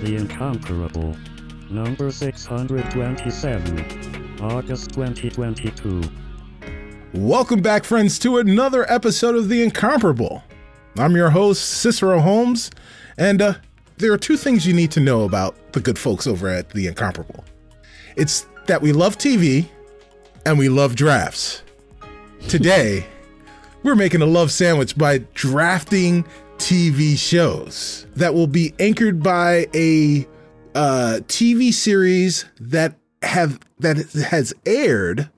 The Incomparable. Number 627. August 2022. Welcome back, friends, to another episode of The Incomparable. I'm your host, Cicero Holmes, and uh, there are two things you need to know about the good folks over at The Incomparable. It's that we love TV and we love drafts. Today, we're making a love sandwich by drafting TV shows that will be anchored by a uh, TV series that have that has aired,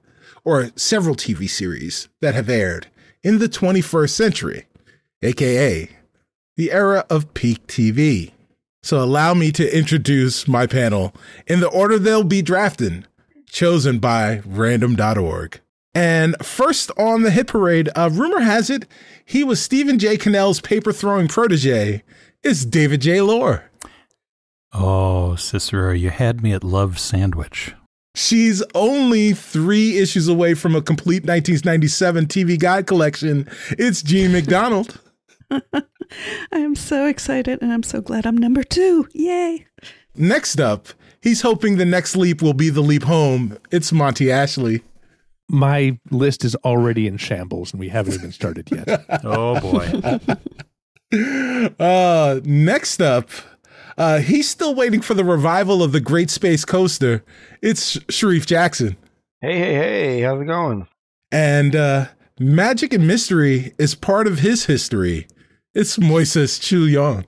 or several TV series that have aired in the 21st century, aka the era of peak TV. So allow me to introduce my panel in the order they'll be drafted, chosen by random.org. And first on the hit parade, uh, rumor has it he was Stephen J. Cannell's paper throwing protege. Is David J. Loehr. Oh, Cicero, you had me at Love Sandwich. She's only three issues away from a complete 1997 TV guide collection. It's Jean MacDonald. I am so excited and I'm so glad I'm number two. Yay. Next up, he's hoping the next leap will be the leap home. It's Monty Ashley. My list is already in shambles and we haven't even started yet. oh boy. uh, next up, uh, he's still waiting for the revival of the Great Space Coaster. It's Sharif Jackson. Hey, hey, hey, how's it going? And uh, magic and mystery is part of his history. It's Moises Chiullan.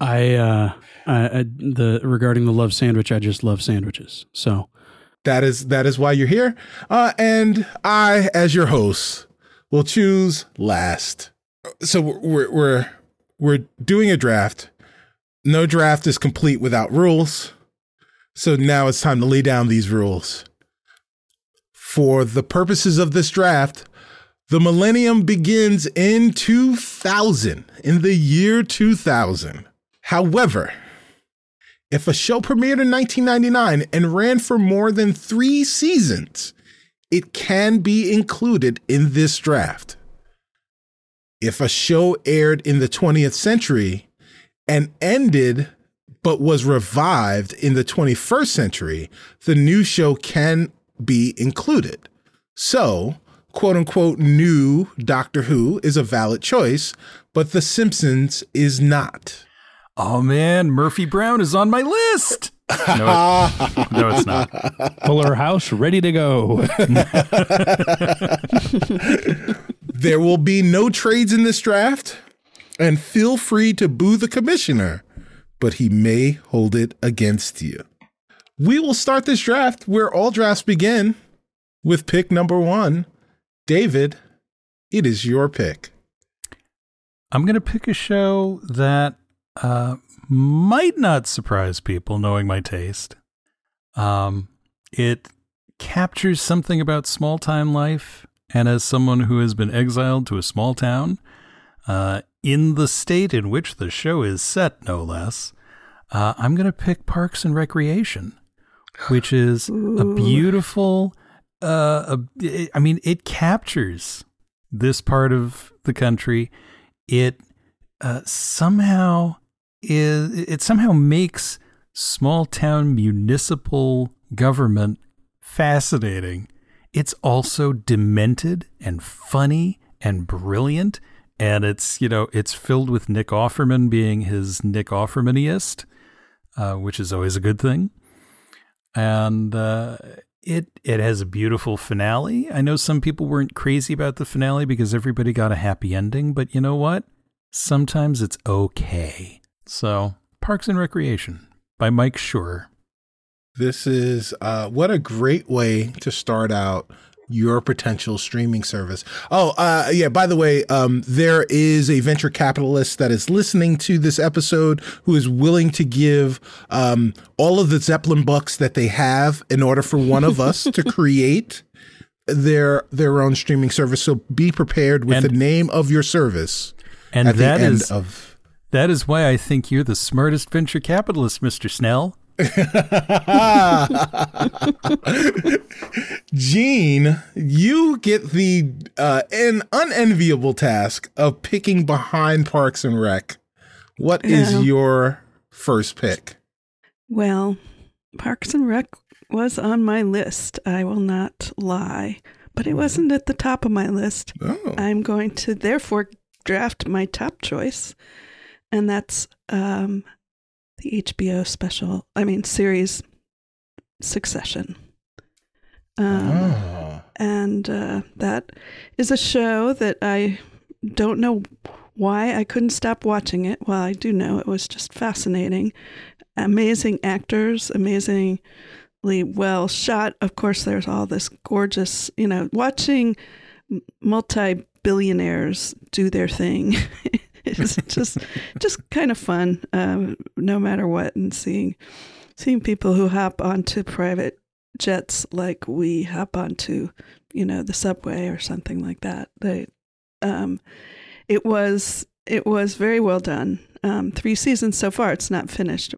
I, uh, I, I, the regarding the love sandwich, I just love sandwiches. So that is that is why you're here. Uh, and I, as your host, will choose last. So we're we're we're doing a draft. No draft is complete without rules. So now it's time to lay down these rules. For the purposes of this draft, the millennium begins in 2000, in the year 2000. However, if a show premiered in 1999 and ran for more than three seasons, it can be included in this draft. If a show aired in the 20th century and ended but was revived in the 21st century, the new show can be included. So, quote unquote new Doctor Who is a valid choice, but The Simpsons is not. Oh man, Murphy Brown is on my list. No, it, no it's not. Fuller House ready to go. there will be no trades in this draft, and feel free to boo the commissioner, but he may hold it against you. We will start this draft where all drafts begin with pick number one. David, it is your pick. I'm going to pick a show that uh, might not surprise people knowing my taste. Um, it captures something about small time life, and as someone who has been exiled to a small town, uh, in the state in which the show is set, no less, uh, I'm going to pick Parks and Recreation, which is Ooh. a beautiful uh, a, I mean, it captures this part of the country. It uh, somehow is it somehow makes small town municipal government fascinating. It's also demented and funny and brilliant. And it's, you know, it's filled with Nick Offerman being his Nick Offermaniest, uh, which is always a good thing. And uh, it it has a beautiful finale. I know some people weren't crazy about the finale because everybody got a happy ending, but you know what? Sometimes it's okay. So, Parks and Recreation by Mike Schur. This is uh, what a great way to start out your potential streaming service. Oh, uh, yeah, by the way, um, there is a venture capitalist that is listening to this episode who is willing to give um, all of the Zeppelin bucks that they have in order for one of us to create their their own streaming service. So be prepared with And- the name of your service And at the that end is of that is why I think you're the smartest venture capitalist, Mr. Snell. Jean, you get the uh, an unenviable task of picking behind Parks and Rec. What is Yeah. your first pick? Well, Parks and Rec was on my list. I will not lie, but it wasn't at the top of my list. Oh, I'm going to therefore draft my top choice, and that's um, the HBO special. I mean, series Succession. Um, Ah. and uh, that is a show that I don't know why I couldn't stop watching it. Well, I do know it was just fascinating. Amazing actors, amazingly well shot. Of course, there's all this gorgeous, you know, watching multi billionaires do their thing. it's just just kind of fun, um, no matter what, and seeing seeing people who hop onto private jets like we hop onto, you know, the subway or something like that. They, um, it was it was very well done. Um, three seasons so far. It's not finished.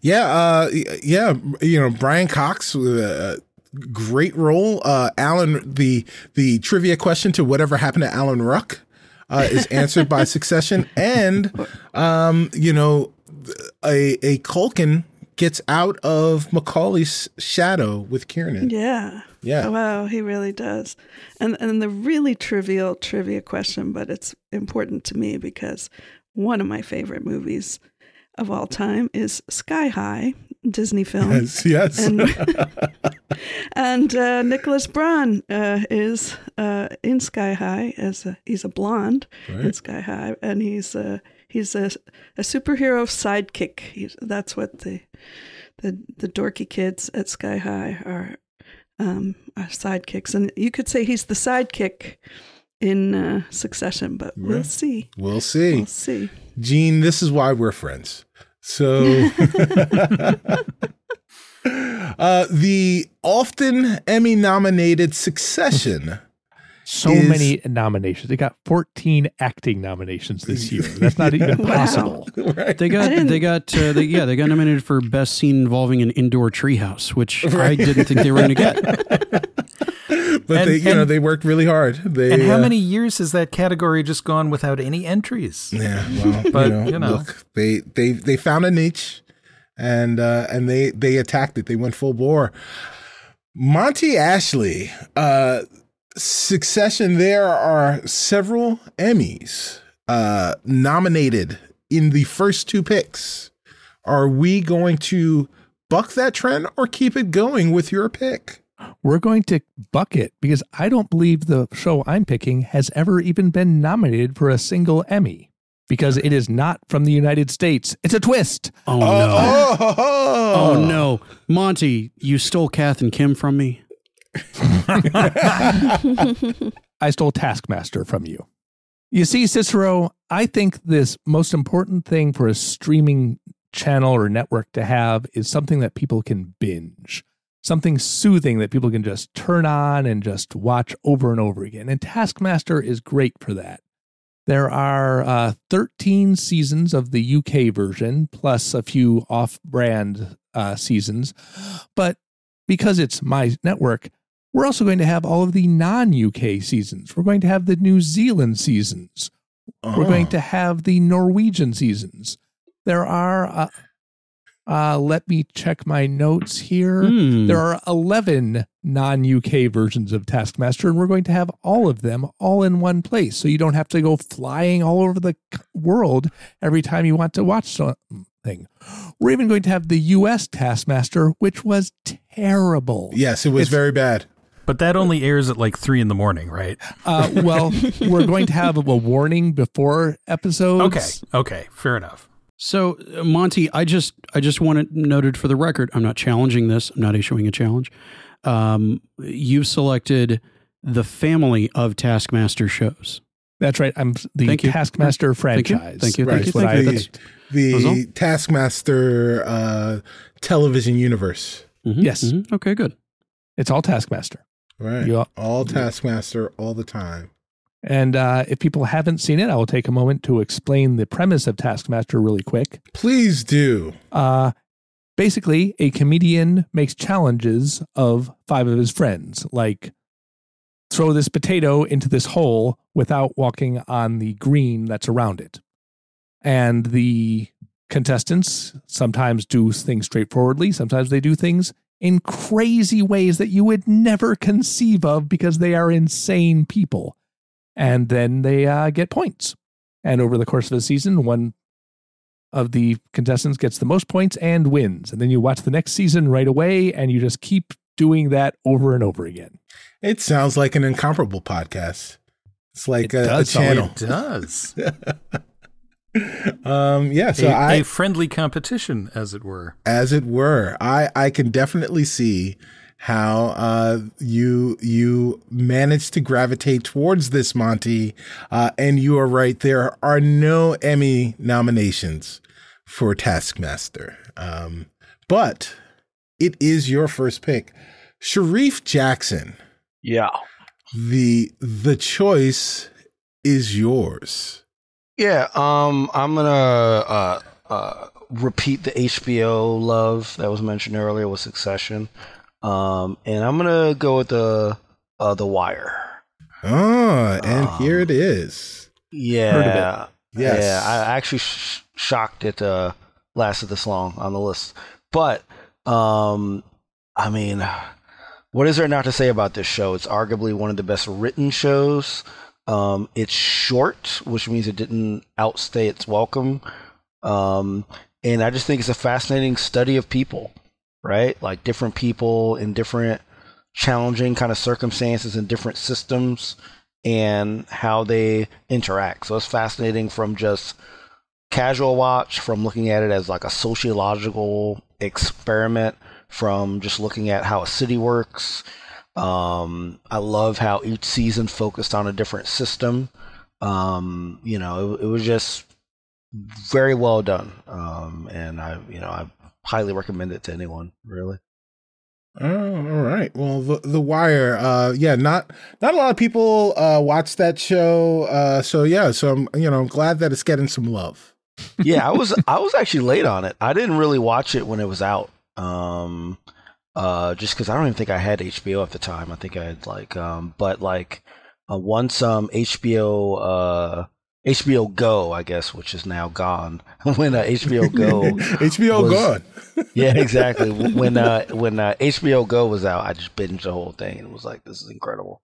Yeah, uh, yeah, you know Brian Cox, uh, great role. Uh, Alan, the the trivia question to whatever happened to Alan Ruck uh, is answered by Succession, and um, you know a a Culkin gets out of Macaulay's shadow with Kieran. Yeah. Yeah. Wow, he really does. And and the really trivial trivia question, but it's important to me because one of my favorite movies of all time is Sky High, Disney film. Yes, yes. And, and uh, Nicholas Braun uh, is uh, in Sky High as a, he's a blonde in Sky High, and he's a he's a, a superhero sidekick. He's, that's what the the the dorky kids at Sky High are um, are sidekicks, and you could say he's the sidekick in uh, Succession, but Yeah. we'll see. we'll see. We'll see. Jean, this is why we're friends. So, uh, the often Emmy nominated Succession. So Is- many nominations. They got 14 acting nominations this year. That's not even Wow. possible. right? They got they got uh, they, yeah they got nominated for best scene involving an indoor treehouse, which I didn't think they were going to get. But And- they, you know, they worked really hard. They, And how uh, many years has that category just gone without any entries? Yeah, well, But, you, know, you know. look, they they they found a niche, and uh, and they they attacked it. They went full bore. Monty Ashley, uh, Succession. There are several Emmys uh, nominated in the first two picks. Are we going to buck that trend or keep it going with your pick? We're going to buck it because I don't believe the show I'm picking has ever even been nominated for a single Emmy because it is not from the United States. It's a twist. Oh no! Oh, Oh no, Monty, you stole Kath and Kim from me. I stole Taskmaster from you. You see, Cicero, I think this most important thing for a streaming channel or network to have is something that people can binge, something soothing that people can just turn on and just watch over and over again. And Taskmaster is great for that. There are uh, 13 seasons of the UK version, plus a few off brand uh, seasons. But because it's my network, we're also going to have all of the non UK seasons. We're going to have the New Zealand seasons. We're going to have the Norwegian seasons. There are, uh, uh, let me check my notes here. Hmm. There are 11 non UK versions of Taskmaster, and we're going to have all of them all in one place. So you don't have to go flying all over the world every time you want to watch something. We're even going to have the US Taskmaster, which was terrible. Yes, it was It's- very bad. But that only airs at like three in the morning, right? Uh, well, we're going to have a warning before episodes. Okay. Okay. Fair enough. So, uh, Monty, I just I just want it noted for the record. I'm not challenging this. I'm not issuing a challenge. um, you've selected the family of Taskmaster shows. That's right. I'm the Thank you. Taskmaster Thank you. franchise. Thank you. Right. Thank you. Thank you. the, the That was all? Taskmaster uh, television universe. Mhm, Yes. mhm. Okay. Good. It's all Taskmaster. Right. You all- all Taskmaster all the time. And uh, if people haven't seen it, I will take a moment to explain the premise of Taskmaster really quick. Please do. Uh, basically, a comedian makes challenges of five of his friends, like throw this potato into this hole without walking on the green that's around it. And the contestants sometimes do things straightforwardly, sometimes they do things in crazy ways that you would never conceive of because they are insane people. And then they uh, get points. And over the course of the season, one of the contestants gets the most points and wins. And then you watch the next season right away and you just keep doing that over and over again. It sounds like an incomparable podcast. It's like It a, a does sound channel. It does. um, yeah. So a, I, a friendly competition, as it were. as it were, I I can definitely see how uh, you you managed to gravitate towards this, Monty. Uh, and you are right. There are no Emmy nominations for Taskmaster, um, but it is your first pick, Sharif Jackson. Yeah. the The choice is yours. Yeah, um, I'm gonna uh, uh, repeat the HBO love that was mentioned earlier with Succession, um, and I'm gonna go with the uh, the Wire. Oh, and Um, here it is. Yeah, of Yes. yeah. I actually sh- shocked it uh, lasted this long on the list, but um, I mean, what is there not to say about this show? It's arguably one of the best written shows. Um, it's short, which means it didn't outstay its welcome. Um, and I just think it's a fascinating study of people, right? Like different people in different challenging kind of circumstances and different systems and how they interact. So it's fascinating from just casual watch, from looking at it as like a sociological experiment, from just looking at how a city works. Um, I love how each season focused on a different system. Um, you know, it, it was just very well done. Um, and I, you know, I highly recommend it to anyone, really. Oh, all right. Well, the the Wire. Uh, yeah, not not a lot of people uh watch that show. Uh, so yeah, so I'm you know I'm glad that it's getting some love. yeah, I was I was actually late on it. I didn't really watch it when it was out. Um uh just cuz I don't even think I had HBO at the time. I think I had like um but like uh, once um HBO uh HBO Go, I guess, which is now gone. when uh, HBO Go HBO was- gone. Yeah, exactly. when uh when uh, HBO Go was out, I just binged the whole thing and was like this is incredible.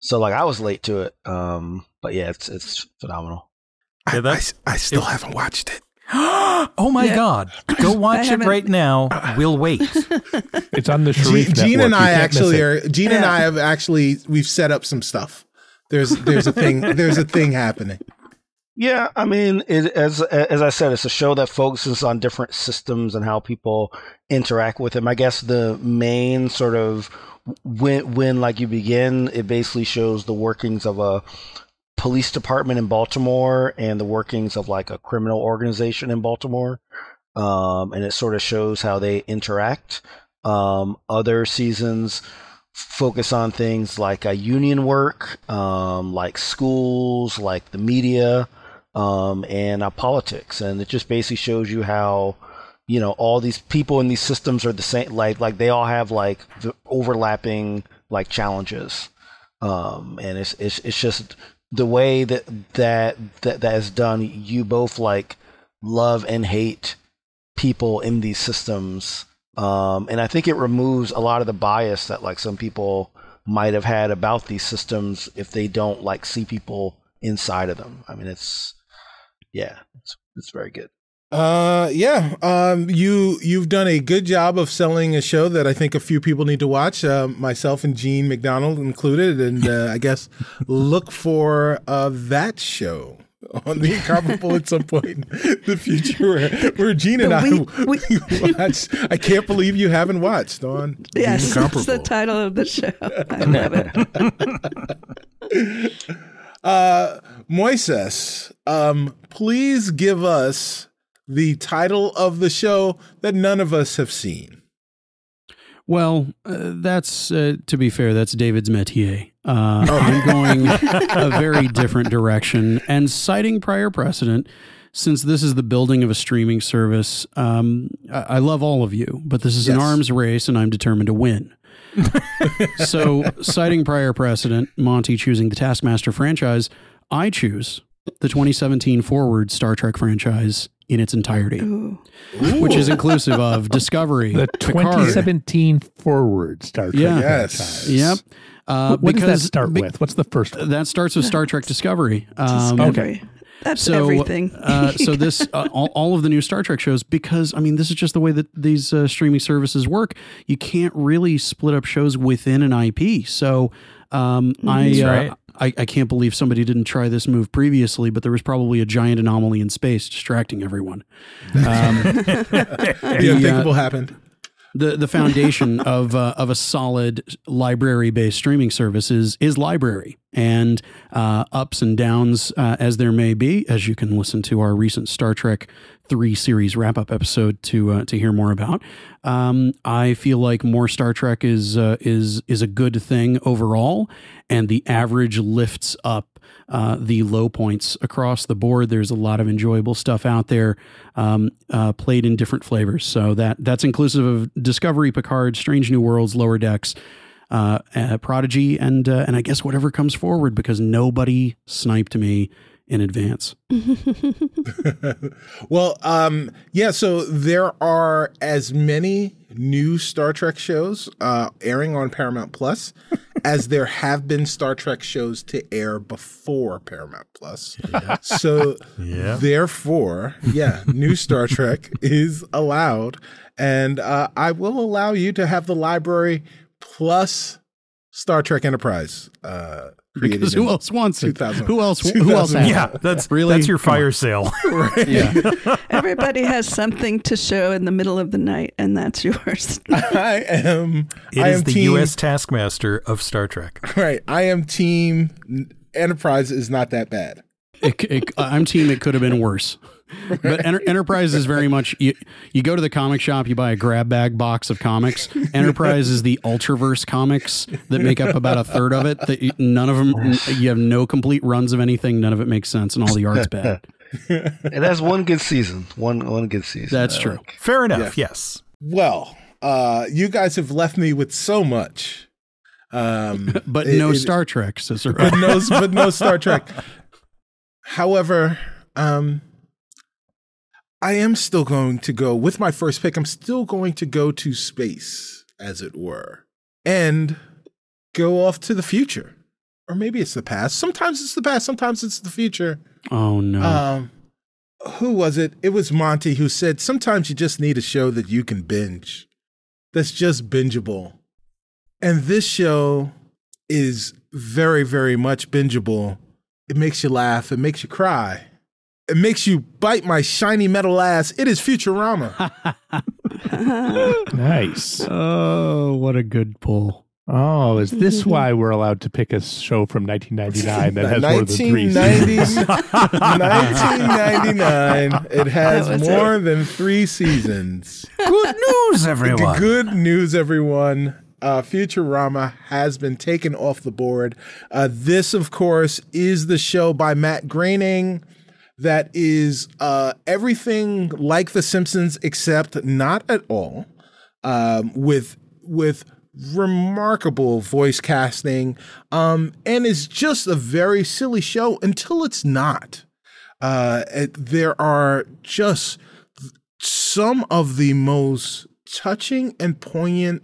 So like I was late to it. Um but yeah, it's it's phenomenal. I, Yeah, that's- I, I still haven't watched it. Oh my Yeah. God. Go watch it right now. We'll wait. It's on the Jean, Sharif Jean and I actually are. Jean and I have actually we've set up some stuff. There's there's a thing there's a thing happening. Yeah, I mean, it, as as I said, it's a show that focuses on different systems and how people interact with them. I guess the main sort of when when like you begin, it basically shows the workings of a police department in Baltimore and the workings of like a criminal organization in Baltimore, um, and it sort of shows how they interact. Um, other seasons focus on things like uh, union work, um, like schools, like the media, um, and uh, politics, and it just basically shows you how you know all these people in these systems are the same. Like like they all have like overlapping like challenges, um, and it's it's it's just the way that that that that is done. You both like love and hate people in these systems um, and I think it removes a lot of the bias that like some people might have had about these systems if they don't like see people inside of them. I mean, it's yeah, it's it's very good. Uh, yeah. Um, you you've done a good job of selling a show that I think a few people need to watch. Uh, myself and Jean MacDonald included, and uh, I guess look for uh that show on the incomparable at some point in the future where, where Jean and The I we- we- watched. I can't believe you haven't watched on the Yes, that's the title of the show. I love it. Uh, Moises, um, please give us the title of the show that none of us have seen. Well, uh, that's uh, to be fair. That's David's métier. Uh, I'm going a very different direction and citing prior precedent. Since this is the building of a streaming service, um, I, I love all of you, but this is an arms race, and I'm determined to win. so, citing prior precedent, Monty choosing the Taskmaster franchise, I choose the 2017 Forward Star Trek franchise in its entirety, Ooh. which is inclusive of Discovery, The Picard, 2017 forward Star Trek. Yeah. Yes. franchise. Yep. Uh, What, what does that because- start be- with? What's the first one? That starts with Star Trek Discovery. Um, Discovery. That's so, everything. uh, so this, uh, all, all of the new Star Trek shows, because I mean, this is just the way that these uh, streaming services work. You can't really split up shows within an IP. So, um, I, That's uh, right. I, I can't believe somebody didn't try this move previously, but there was probably a giant anomaly in space distracting everyone. Um, The uh, unthinkable happened. The the foundation of uh, of a solid library based streaming service is is library and uh, ups and downs uh, as there may be as you can listen to our recent Star Trek three series wrap up episode to uh, to hear more about. Um, I feel like more Star Trek is uh, is is a good thing overall, and the average lifts up uh, the low points across the board. There's a lot of enjoyable stuff out there, um, uh, played in different flavors. So that that's inclusive of Discovery, Picard, Strange New Worlds, Lower Decks, uh, uh, Prodigy, and uh, and I guess whatever comes forward because nobody sniped me in advance. well, um, yeah. So there are as many new Star Trek shows uh, airing on Paramount Plus as there have been Star Trek shows to air before Paramount Plus. So Yeah. therefore, yeah, new Star Trek is allowed, and uh, I will allow you to have the library plus Star Trek Enterprise. Uh, created Because who else wants it? 2000 Who else? Who else? 2000. has Yeah, it? that's Really? That's your fire sale. Yeah. Everybody has something to show in the middle of the night, and that's yours. I am. It I is am the team, U.S. Taskmaster of Star Trek. Right. I am team Enterprise is not that bad. It, it, I'm team. It could have been worse. But Enter, Enterprise is very much you, you go to the comic shop, you buy a grab bag box of comics. Enterprise is the Ultraverse comics that make up about a third of it. That you- none of them, you have no complete runs of anything. None of it makes sense, and all the art's bad. It has one good season. One one good season. That's I true. like. Fair enough. Yes. Well, uh, you guys have left me with so much. Um, But it- no it- Star Trek, Cicero. but no, but no Star Trek. However, um, I am still going to go with my first pick. I'm still going to go to space, as it were, and go off to the future, or maybe it's the past. Sometimes it's the past. Sometimes it's the future. Oh no. Um, who was it? It was Monty who said sometimes you just need a show that you can binge, that's just bingeable. And this show is very, very much bingeable. It makes you laugh. It makes you cry. It makes you bite my shiny metal ass. It is Futurama. Nice. oh, what a good pull. Oh, is this why we're allowed to pick a show from 1999 that has more than three seasons? 1999. It has That was more than three seasons. Good news, everyone. Good news, everyone. Uh, Futurama has been taken off the board. Uh, this, of course, is the show by Matt Groening that is uh, everything like The Simpsons, except not at all. Um, with with remarkable voice casting, um, and is just a very silly show until it's not. Uh, it- there are just some of the most touching and poignant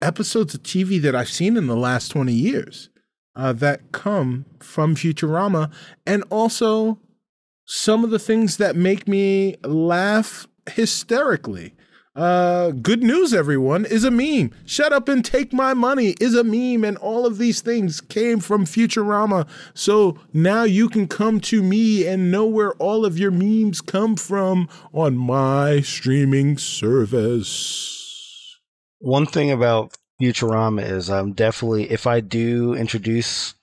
episodes of TV that I've seen in the last 20 years uh, that come from Futurama, and also some of the things that make me laugh hysterically. Uh, good news, everyone, is a meme. Shut up and take my money is a meme, and all of these things came from Futurama. So now you can come to me and know where all of your memes come from on my streaming service. One thing about Futurama is I'm definitely if I do introduce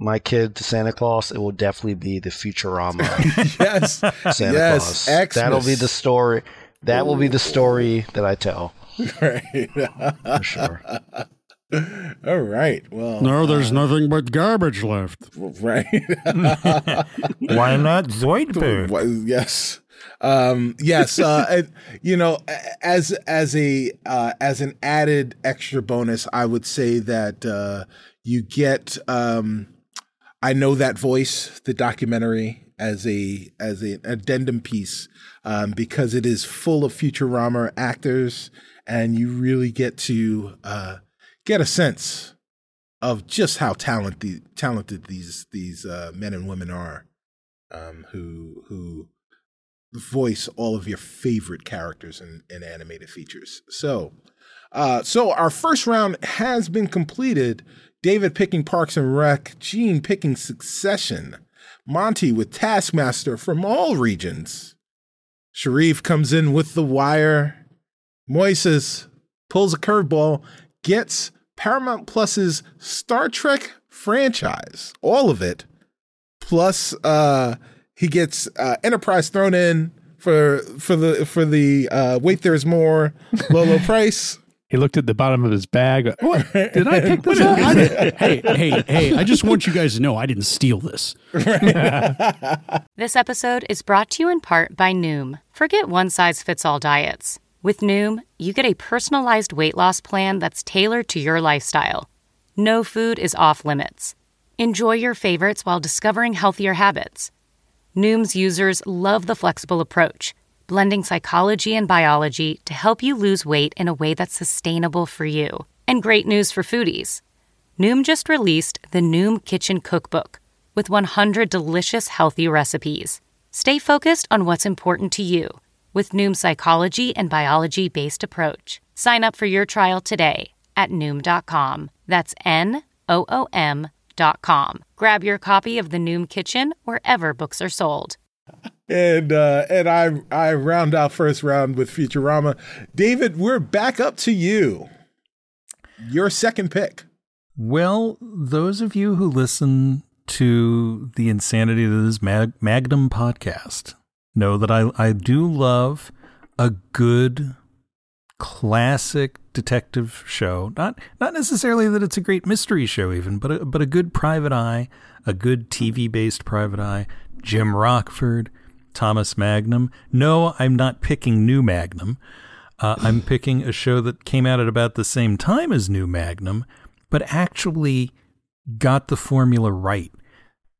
my kid to Santa Claus, it will definitely be the Futurama yes, Santa yes, Claus. Xmas. That'll be the story. That will be the story that I tell right. for sure. all right. Well, No, there's nothing but garbage left. right. Why not Zoidberg? Why- yes um yes uh and, you know as as a uh as an added extra bonus i would say that uh you get um i know that voice the documentary as a as an addendum piece um because it is full of futurama actors and you really get to uh get a sense of just how talented talented these these uh men and women are um who who voice all of your favorite characters in, in animated features. So, uh, so our first round has been completed. David picking Parks and Rec, Jean picking Succession, Monty with Taskmaster from all regions. Sharif comes in with The Wire. Moises pulls a curveball, gets Paramount Plus's Star Trek franchise, all of it, plus uh he gets uh, Enterprise thrown in for for the for the uh, wait there's more low low price. He looked at the bottom of his bag. What? Did I pick this up? hey, hey, hey, I just want you guys to know I didn't steal this. This episode is brought to you in part by Noom. Forget one size fits all diets. With Noom, you get a personalized weight loss plan that's tailored to your lifestyle. No food is off limits. Enjoy your favorites while discovering healthier habits. Noom's users love the flexible approach, blending psychology and biology to help you lose weight in a way that's sustainable for you. And great news for foodies. Noom just released the Noom Kitchen Cookbook with 100 delicious healthy recipes. Stay focused on what's important to you with Noom's psychology and biology based approach. Sign up for your trial today at Noom.com. That's N O O M.com. Grab your copy of the Noom Kitchen wherever books are sold. And uh, and I I round out first round with Futurama. David, we're back up to you. Your second pick. Well, those of you who listen to the insanity that is Mag- Magnum podcast know that I, I do love a good classic detective show. Not not necessarily that it's a great mystery show even, but a, but a good private eye, a good TV based private eye. Jim Rockford, Thomas Magnum. No, I'm not picking New Magnum. Uh, I'm picking a show that came out at about the same time as New Magnum, but actually got the formula right.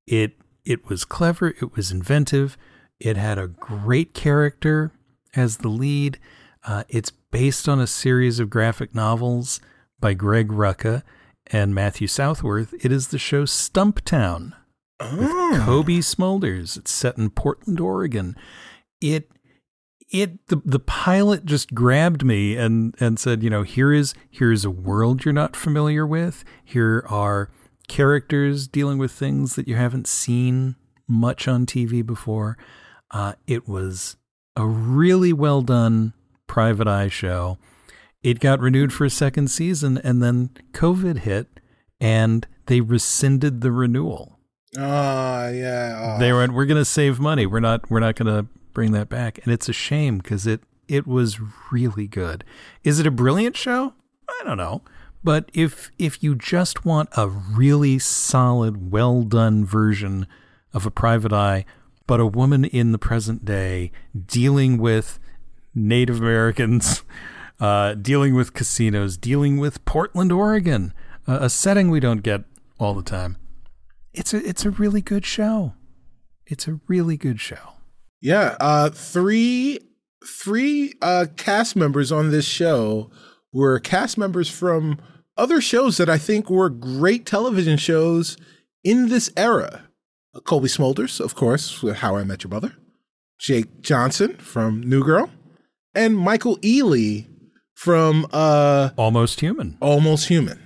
It it was clever, it was inventive, it had a great character as the lead. Uh, it's based on a series of graphic novels by Greg Rucka and Matthew Southworth. It is the show Stumptown with Cobie Smulders. It's set in Portland, Oregon. It it the the pilot just grabbed me and and said, you know, here is here is a world you're not familiar with. Here are characters dealing with things that you haven't seen much on TV before. Uh, it was a really well done private eye show. It got renewed for a second season, and then COVID hit, and they rescinded the renewal. Ah, yeah. They went, "We're going to save money. We're not. We're not going to bring that back." And it's a shame because it it was really good. Is it a brilliant show? I don't know. But if if you just want a really solid, well done version of a private eye, but a woman in the present day dealing with Native Americans, uh, dealing with casinos, dealing with Portland, Oregon, uh, a setting we don't get all the time. It's a it's a really good show. It's a really good show. Yeah, uh, three three uh, cast members on this show were cast members from other shows that I think were great television shows in this era. Colby Smulders, of course, with How I Met Your Mother. Jake Johnson from New Girl. and Michael Ealy from uh, Almost Human. Almost Human.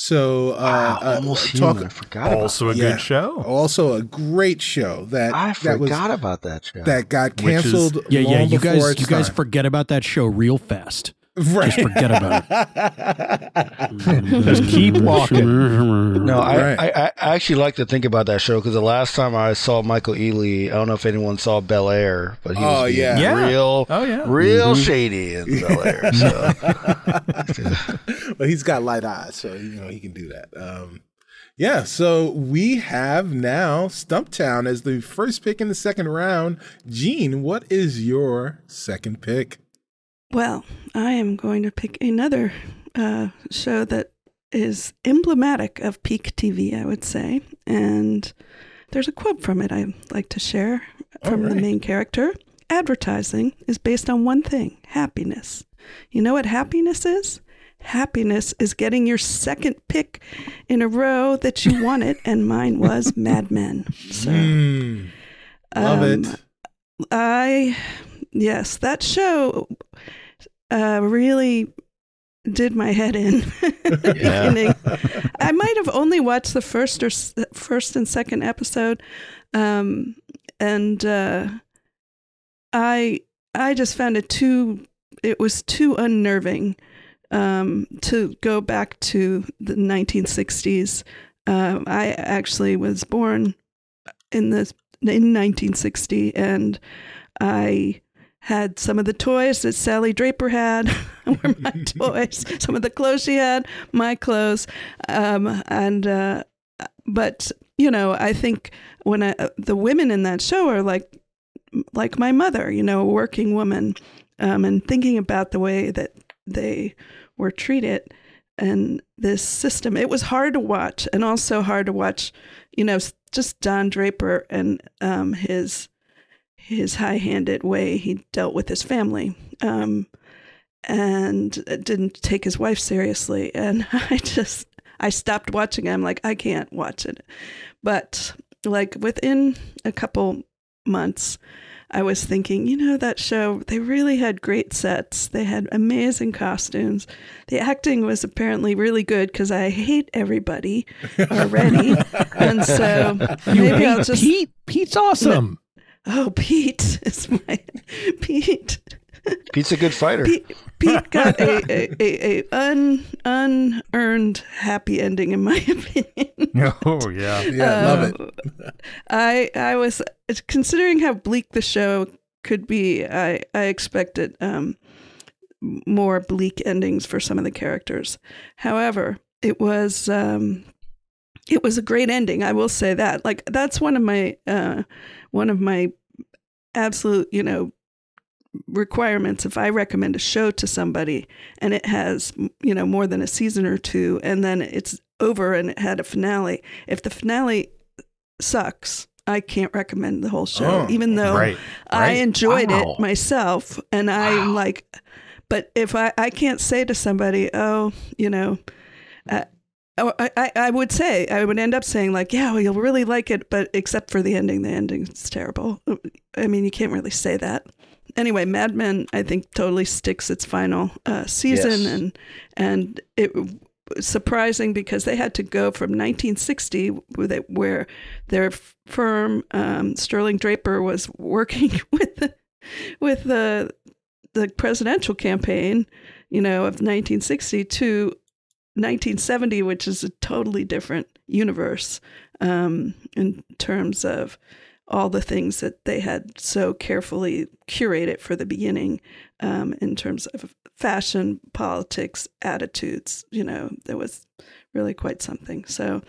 So, uh, Wow, uh, talk- human. I forgot about Also a Yeah. good show. Also, a great show that I that was forgot about that show. that got Which is- canceled. Yeah, yeah. You guys, its you guys time. forget about that show real fast. Right. Just forget about it. Just keep walking. No, I, Right. I, I actually like to think about that show because the last time I saw Michael Ealy, I don't know if anyone saw Bel Air, but he Oh, was being yeah. Yeah. real, Oh, yeah. real shady in Bel Air. So. but he's got light eyes, so you know he can do that. Um, yeah, so we have now Stumptown as the first pick in the second round. Jean, what is your second pick? Well, I am going to pick another uh, show that is emblematic of peak TV, I would say. And there's a quote from it I'd like to share from the main character. Advertising is based on one thing happiness. You know what happiness is? Happiness is getting your second pick in a row that you wanted, and mine was Mad Men. So, Hmm, love um, it. I yes, that show uh, really did my head in the Yeah. beginning. I might have only watched the first or first and second episode, um, and uh, I I just found it too. It was too unnerving um, to go back to the 1960s. Um, I actually was born in the in 1960, and I had some of the toys that Sally Draper had were my toys. Some of the clothes she had, my clothes, um, and uh, but you know, I think when I, the women in that show are like like my mother, you know, a working woman, um, and thinking about the way that they were treated and this system. It was hard to watch, and also hard to watch, you know, just Don Draper and um, his his high-handed way he dealt with his family, um, and didn't take his wife seriously. And I just I stopped watching. it. I'm like, I can't watch it. But like within a couple months, I was thinking, you know, that show, they really had great sets. They had amazing costumes. The acting was apparently really good because I hate everybody already. and so You maybe I'll just. Pete? Pete's awesome. Oh, Pete is my. Pete. Pete's a good fighter. Pete, Pete got a, a, a, a un, unearned happy ending, in my opinion. Oh yeah. Yeah, love it. Uh, I I was considering how bleak the show could be. I I expected um, more bleak endings for some of the characters. However, it was um, it was a great ending. I will say that. Like that's one of my uh, one of my absolute you know requirements if i recommend a show to somebody and it has you know more than a season or two and then it's over and it had a finale if the finale sucks i can't recommend the whole show Oh, even though right, i enjoyed Wow. it myself and i'm like but if i i can't say to somebody oh you know uh, I, I, I would say I would end up saying like, yeah, well, you'll really like it, but except for the ending, the ending's terrible. I mean, you can't really say that. Anyway, Mad Men, I think, totally sticks its final uh, season, Yes. and and it surprising because they had to go from 1960, with it, where their firm um, Sterling Draper was working with the, with the the presidential campaign, you know, of 1960 to 1970, which is a totally different universe um, in terms of all the things that they had so carefully curated for the beginning um, in terms of fashion, politics, attitudes. You know, there was really quite something. So,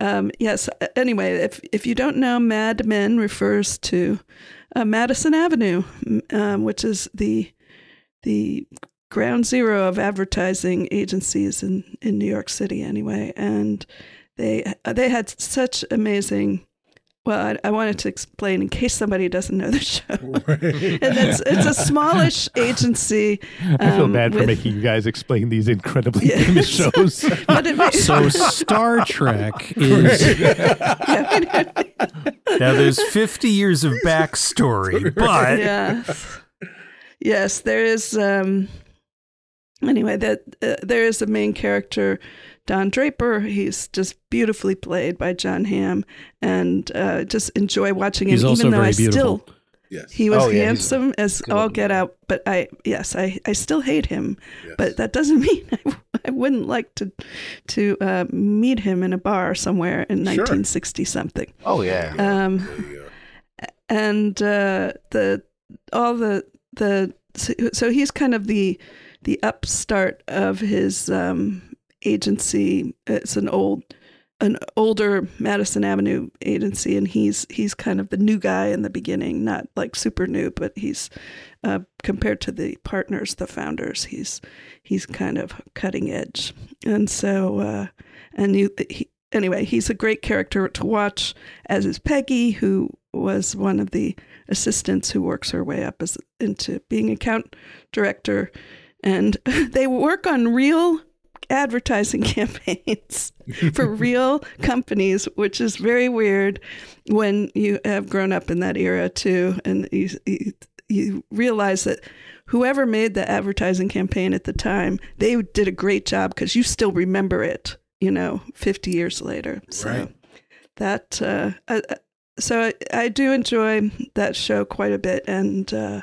um, yes. Anyway, if if you don't know, Mad Men refers to uh, Madison Avenue, um, which is the the ground zero of advertising agencies in, in New York City anyway. And they they had such amazing well, I, I wanted to explain in case somebody doesn't know the show. and it's it's a smallish agency. I feel um, bad for with- making you guys explain these incredibly Yes. famous shows. But it, So Star Trek is Now there's 50 years of backstory, but yes. yes, there is. Um, anyway, that uh, there is a main character, Don Draper. He's just beautifully played by Jon Hamm, and uh, just enjoy watching him. He's also even though very I beautiful. still Yes. he was Oh, yeah, he's handsome as all get out, but I yes, I I still hate him. Yes. But that doesn't mean I, I wouldn't like to to uh, meet him in a bar somewhere in Sure. 1960 something. Oh yeah. Um, There and uh, the all the the so, so he's kind of the the upstart of his um, agency. It's an old an older Madison Avenue agency, and he's he's kind of the new guy in the beginning, not like super new, but he's uh, compared to the partners, the founders, he's he's kind of cutting edge, and so uh, and you he, anyway, he's a great character to watch, as is Peggy, who was one of the assistants who works her way up as into being account director, and they work on real advertising campaigns for real companies, which is very weird when you have grown up in that era too, and you you, you realize that whoever made the advertising campaign at the time, they did a great job because you still remember it, you know, 50 years later. So Right. that, uh, I, so I, I do enjoy that show quite a bit. And, uh,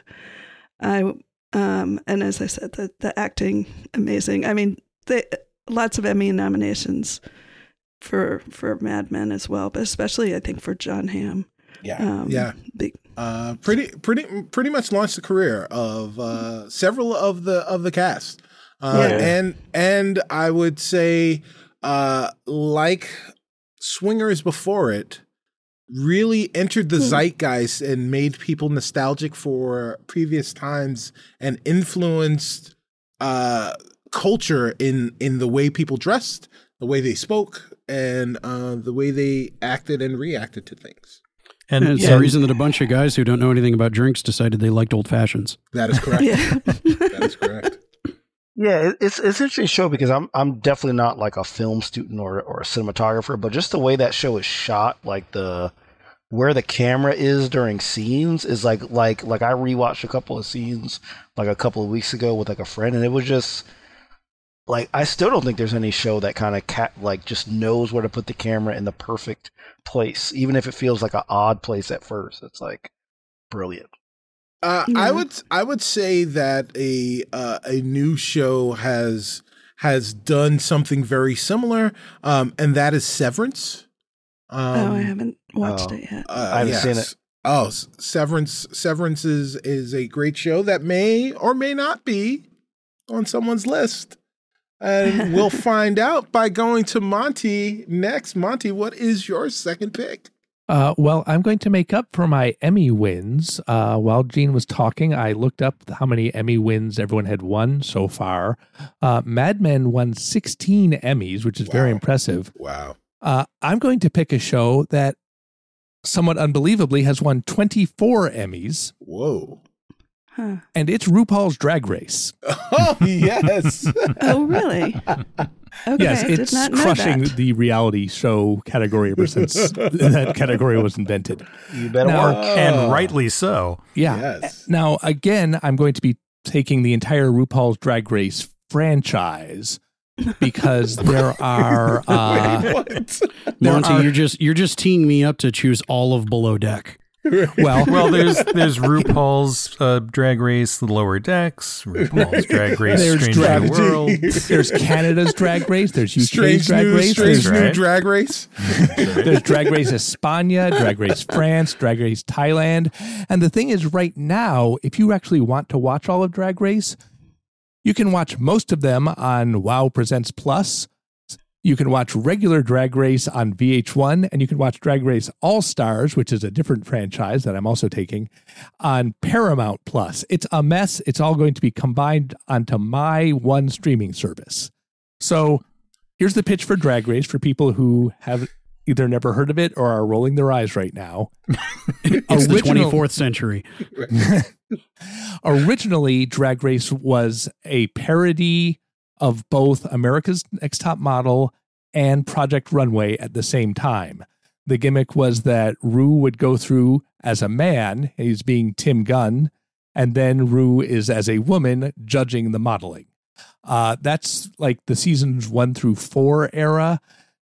I, um, and as I said, the, the acting amazing. I mean, they, lots of Emmy nominations for, for Mad Men as well, but especially I think for Jon Hamm. Yeah. Um, yeah. big, Uh, pretty, pretty, pretty much launched the career of uh, several of the of the cast, uh, Yeah. and and I would say, uh, like Swingers before it, really entered the Hmm. zeitgeist and made people nostalgic for previous times and influenced uh, culture in in the way people dressed, the way they spoke, and uh, the way they acted and reacted to things. And And it's yeah, the reason that a bunch of guys who don't know anything about drinks decided they liked old fashions. That is correct. yeah. that is correct. Yeah, it's it's an interesting show because I'm I'm definitely not like a film student or or a cinematographer, but just the way that show is shot, like the where the camera is during scenes is like like like I rewatched a couple of scenes like a couple of weeks ago with like a friend, and it was just like I still don't think there's any show that kind of cat like just knows where to put the camera in the perfect place, even if it feels like an odd place at first. It's like brilliant. Uh, Yeah. I would I would say that a uh, a new show has has done something very similar, um, and that is Severance. Um, oh, I haven't watched oh. it yet. uh, I haven't seen it. Oh, Severance Severance is is a great show that may or may not be on someone's list. And we'll find out by going to Monty next. Monty, what is your second pick? Uh, well, I'm going to make up for my Emmy wins. Uh, while Jean was talking, I looked up how many Emmy wins everyone had won so far. Uh, Mad Men won 16 Emmys, which is very impressive. Wow. Uh, I'm going to pick a show that somewhat unbelievably has won 24 Emmys, Whoa. Huh. and it's RuPaul's Drag Race. Oh yes. Oh, really? Okay, yes, it's did not know crushing that. the reality show category ever since that category was invented. You better Now- work. and Oh. rightly so. Yeah. Yes. Now, again, I'm going to be taking the entire RuPaul's Drag Race franchise because there are uh, Wait, what? There Monty, are- you're just you're just teeing me up to choose all of Below Deck. Well, Well, there's there's RuPaul's uh, Drag Race, the Lower Decks, RuPaul's Drag Race, There's Strange New World. there's Canada's Drag Race, there's UK's Strange Drag new, Race, strange there's, new right. drag race. there's Drag Race España, Drag Race France, Drag Race Thailand, and the thing is, right now, if you actually want to watch all of Drag Race, you can watch most of them on Wow Presents Plus. You can watch regular Drag Race on VH1, and you can watch Drag Race All Stars, which is a different franchise that I'm also taking, on Paramount Plus. It's a mess. It's all going to be combined onto my one streaming service. So here's the pitch for Drag Race for people who have either never heard of it or are rolling their eyes right now. It's the 24th century. Originally, Drag Race was a parody of both America's Next Top Model and Project Runway at the same time. The gimmick was that Ru would go through as a man, he's being Tim Gunn, and then Ru is as a woman judging the modeling. Uh, that's like the seasons one through four era.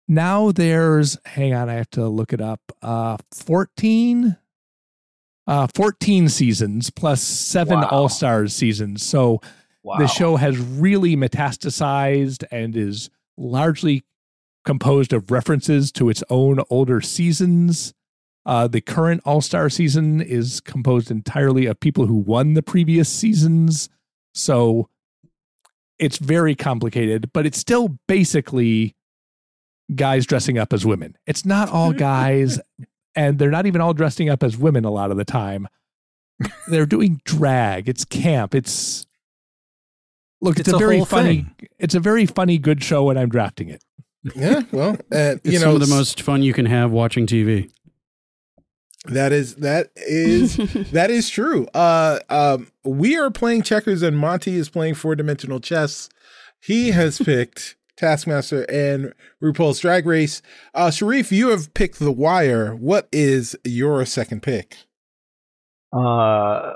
Now there's, hang on, I have to look it up. Uh, 14, uh, 14 seasons plus seven Wow. All Stars seasons. So Wow. the show has really metastasized and is largely composed of references to its own older seasons. Uh, the current All Star season is composed entirely of people who won the previous seasons. So it's very complicated, but it's still basically guys dressing up as women. It's not all guys, and they're not even all dressing up as women a lot of the time. They're doing drag. It's camp. It's look. It's, It's a, a very whole funny. thing. It's a very funny, good show, and I'm drafting it. Yeah, well, uh, It's you know, some of the most fun you can have watching TV. That is that is that is true. Uh, um, we are playing checkers, and Monty is playing four dimensional chess. He has picked Taskmaster and RuPaul's Drag Race. Uh, Sharif, you have picked The Wire. What is your second pick? Uh,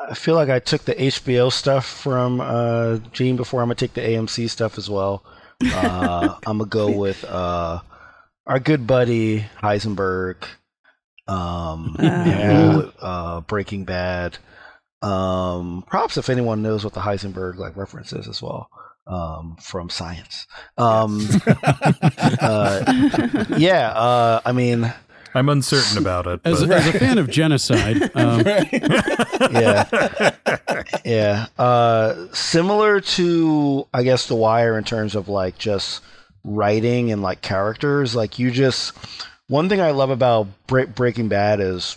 I feel like I took the HBO stuff from uh, Jean before. I'm gonna take the AMC stuff as well. Uh, I'm gonna go with uh, our good buddy Heisenberg. Um, yeah, with, uh, Breaking Bad. Um, props if anyone knows what the Heisenberg like reference is as well. Um, from science. Um, uh, yeah. Uh, I mean. I'm uncertain about it. As, but- as a fan of genocide, um, yeah. Yeah. Uh similar to i guess the wire in terms of like just writing and like characters like you just one thing i love about Bre- breaking bad is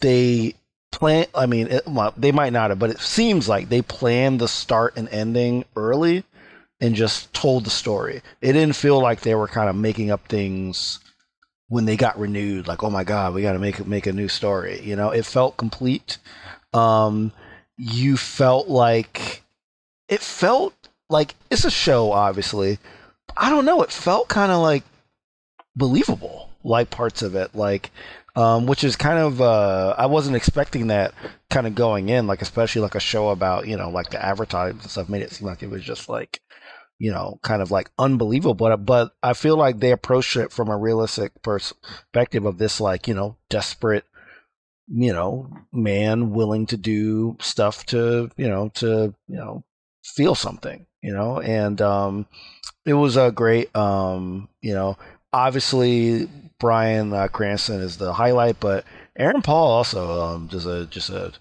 they plan i mean it, well, they might not have but it seems like they planned the start and ending early and just told the story. It didn't feel like they were kind of making up things when they got renewed like oh my god we got to make make a new story you know? It felt complete. Um you felt like it felt like it's a show obviously. I don't know it felt kind of like believable like parts of it like um which is kind of uh i wasn't expecting that kind of going in like especially like a show about you know like the advertising stuff made it seem like it was just like you know, kind of like unbelievable. But but I feel like they approached it from a realistic perspective of this like you know desperate, you know, man willing to do stuff to you know to you know feel something, you know, and um, it was a great um, you know, obviously Bryan uh, Cranston is the highlight, but Aaron Paul also um, just a just a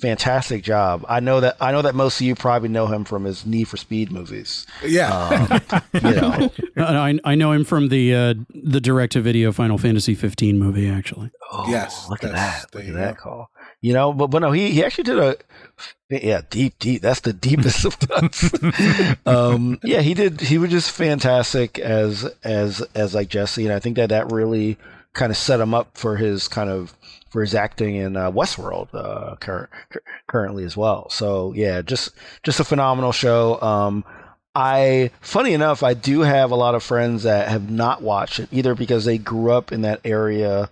fantastic job. I know that I know that most of you probably know him from his Need for Speed movies. Yeah, um, you know. I, I know him from the uh, the direct to video Final Fantasy 15 movie. Actually, Oh, Yes, look at that! there Look at that call. You know, but but no, he he actually did a yeah deep deep. That's the deepest of cuts. um, yeah, he did. He was just fantastic as as as like Jesse, and I think that that really kind of set him up for his kind of for his acting in uh, Westworld uh, cur- cur- currently as well. So yeah, just just a phenomenal show. Um, I, funny enough, I do have a lot of friends that have not watched it either because they grew up in that area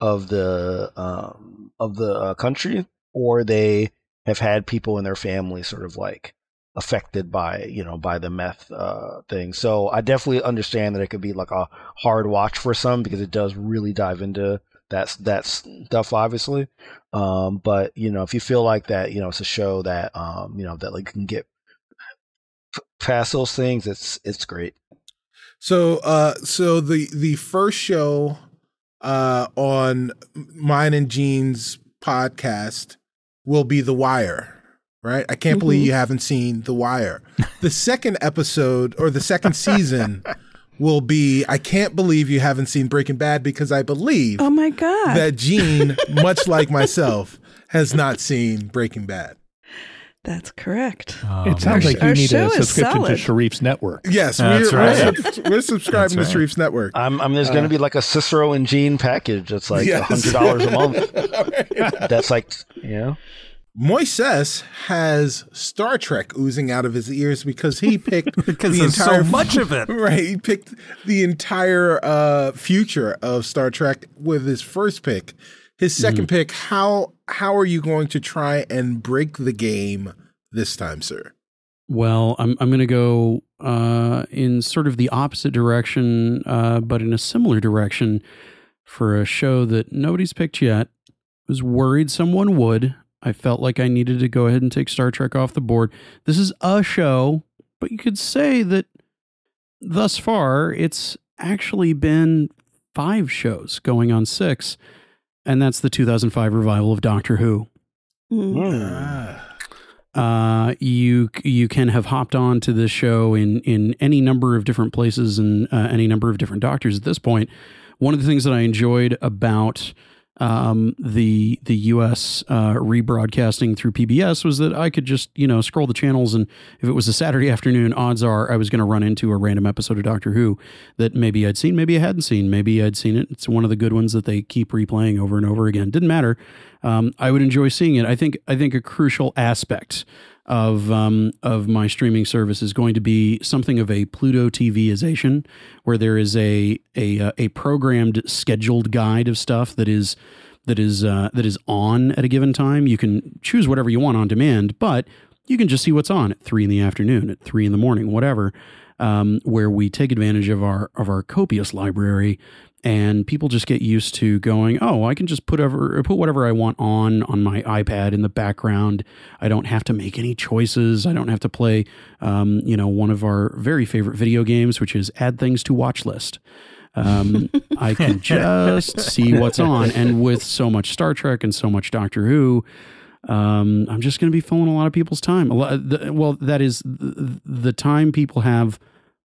of the um, of the uh, country, or they have had people in their family sort of like affected by you know by the meth uh, thing. So I definitely understand that it could be like a hard watch for some because it does really dive into that that stuff, obviously. Um, but you know, if you feel like that, you know, it's a show that um, you know that like can get past those things, it's it's great. So uh so the the first show uh on mine and Jean's podcast will be The Wire, right? I can't believe Mhm. you haven't seen The Wire. The second episode or the second season will be I can't believe you haven't seen Breaking Bad because I believe Oh my god. that Jean, much like myself, has not seen Breaking Bad. That's correct. Oh, it sounds like you need a subscription to. Sharif's network. Yes, That's we're, right. we're, sub- we're subscribing That's to. Sharif's network. I'm, I'm there's going to be like a Cicero and Jean package. That's like a Yes. hundred dollars a month. That's like you know. Moises has Star Trek oozing out of his ears because he picked because the entire so much of it. Right, he picked the entire uh, future of Star Trek with his first pick. his 2nd pick. How how are you going to try and break the game this time, sir? Well, I'm I'm going to go uh, in sort of the opposite direction, uh, but in a similar direction for a show that nobody's picked yet. Was worried someone would. I felt like I needed to go ahead and take Star Trek off the board. This is a show, but you could say that thus far it's actually been five shows going on six, and that's the 2005 revival of Doctor Who. Mm. Uh, you you can have hopped on to this show in in any number of different places and uh, any number of different doctors at this point. One of the things that I enjoyed about um, the the U.S. Uh, rebroadcasting through PBS was that I could just you know scroll the channels, and if it was a Saturday afternoon, odds are I was going to run into a random episode of Doctor Who that maybe I'd seen, maybe I hadn't seen, maybe I'd seen it. It's one of the good ones that they keep replaying over and over again. Didn't matter. Um, I would enjoy seeing it. I think I think a crucial aspect of um, of my streaming service is going to be something of a Pluto TVization, where there is a a uh, a programmed scheduled guide of stuff that is that is uh, that is on at a given time. You can choose whatever you want on demand, but you can just see what's on at three in the afternoon, at three in the morning, whatever. Um, where we take advantage of our of our copious library and people just get used to going oh i can just put put whatever i want on on my ipad in the background. I don't have to make any choices. I don't have to play um, you know one of our very favorite video games which is add things to watch list. Um, i can just see what's on and with so much star trek and so much doctor who um, i'm just going to be filling a lot of people's time. A lot, the, well that is the, the time people have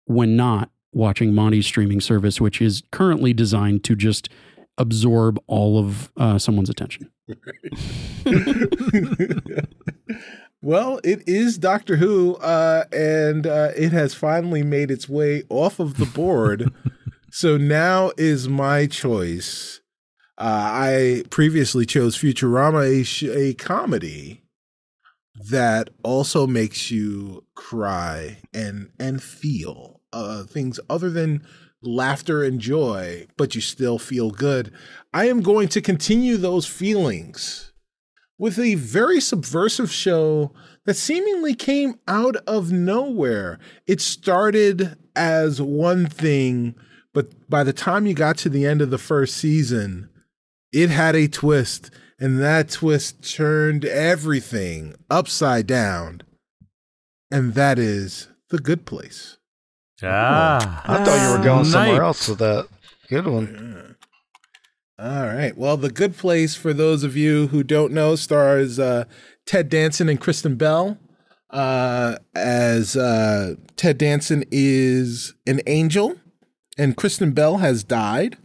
when not watching Monty's streaming service, which is currently designed to just absorb all of uh, someone's attention. well, it is Doctor Who, uh, and uh, it has finally made its way off of the board. so now is my choice. Uh, I previously chose Futurama, a, sh- a comedy that also makes you cry and and feel uh, things other than laughter and joy, but you still feel good. I am going to continue those feelings with a very subversive show that seemingly came out of nowhere. It started as one thing, but by the time you got to the end of the first season, it had a twist, and that twist turned everything upside down. And that is The Good Place. Ah, I thought you were going somewhere else with that. Good one. All right. Well, The Good Place, for those of you who don't know, stars uh, Ted Danson and Kristen Bell. Uh, as uh, Ted Danson is an angel, and Kristen Bell has died,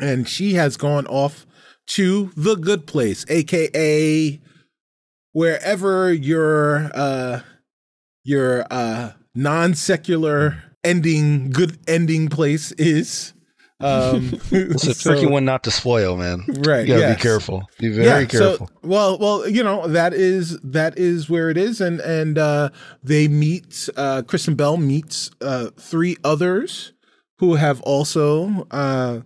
and she has gone off to the good place, aka wherever your uh, your uh, non secular ending good ending place is. Um, It's a tricky so- one not to spoil, man. Right, You gotta yes. be careful. Be very careful. So, well, well, you know that is that is where it is, and and uh, they meet. Uh, Kristen Bell meets uh, three others who have also, uh,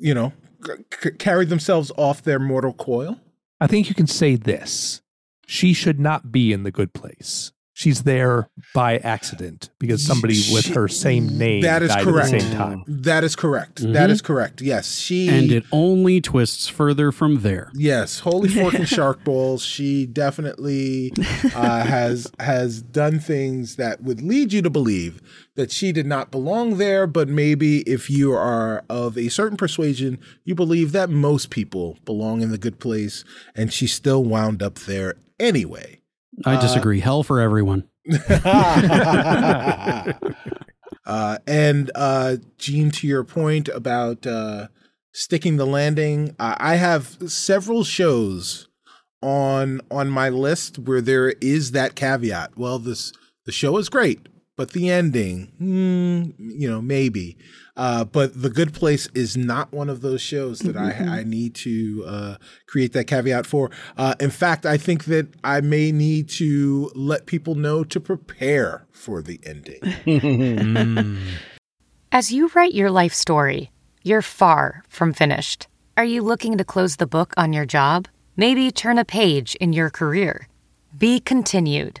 you know, c- c- carried themselves off their mortal coil. I think you can say this. She should not be in the good place. She's there by accident because somebody with her same name That is died correct. at the same time. That is correct. Mm-hmm. That is correct. Yes, she and it only twists further from there. Yes, holy fork and shark balls. She definitely uh, has has done things that would lead you to believe that she did not belong there. But maybe if you are of a certain persuasion, you believe that most people belong in the good place, and she still wound up there anyway. I disagree. Hell for everyone. uh, and uh, Jean, to your point about uh, sticking the landing, uh, I have several shows on on my list where there is that caveat. Well, this the show is great, but the ending, hmm, you know, maybe. Uh, but The Good Place is not one of those shows that I, I need to uh, create that caveat for. Uh, in fact, I think that I may need to let people know to prepare for the ending. As you write your life story, you're far from finished. Are you looking to close the book on your job? Maybe turn a page in your career? Be continued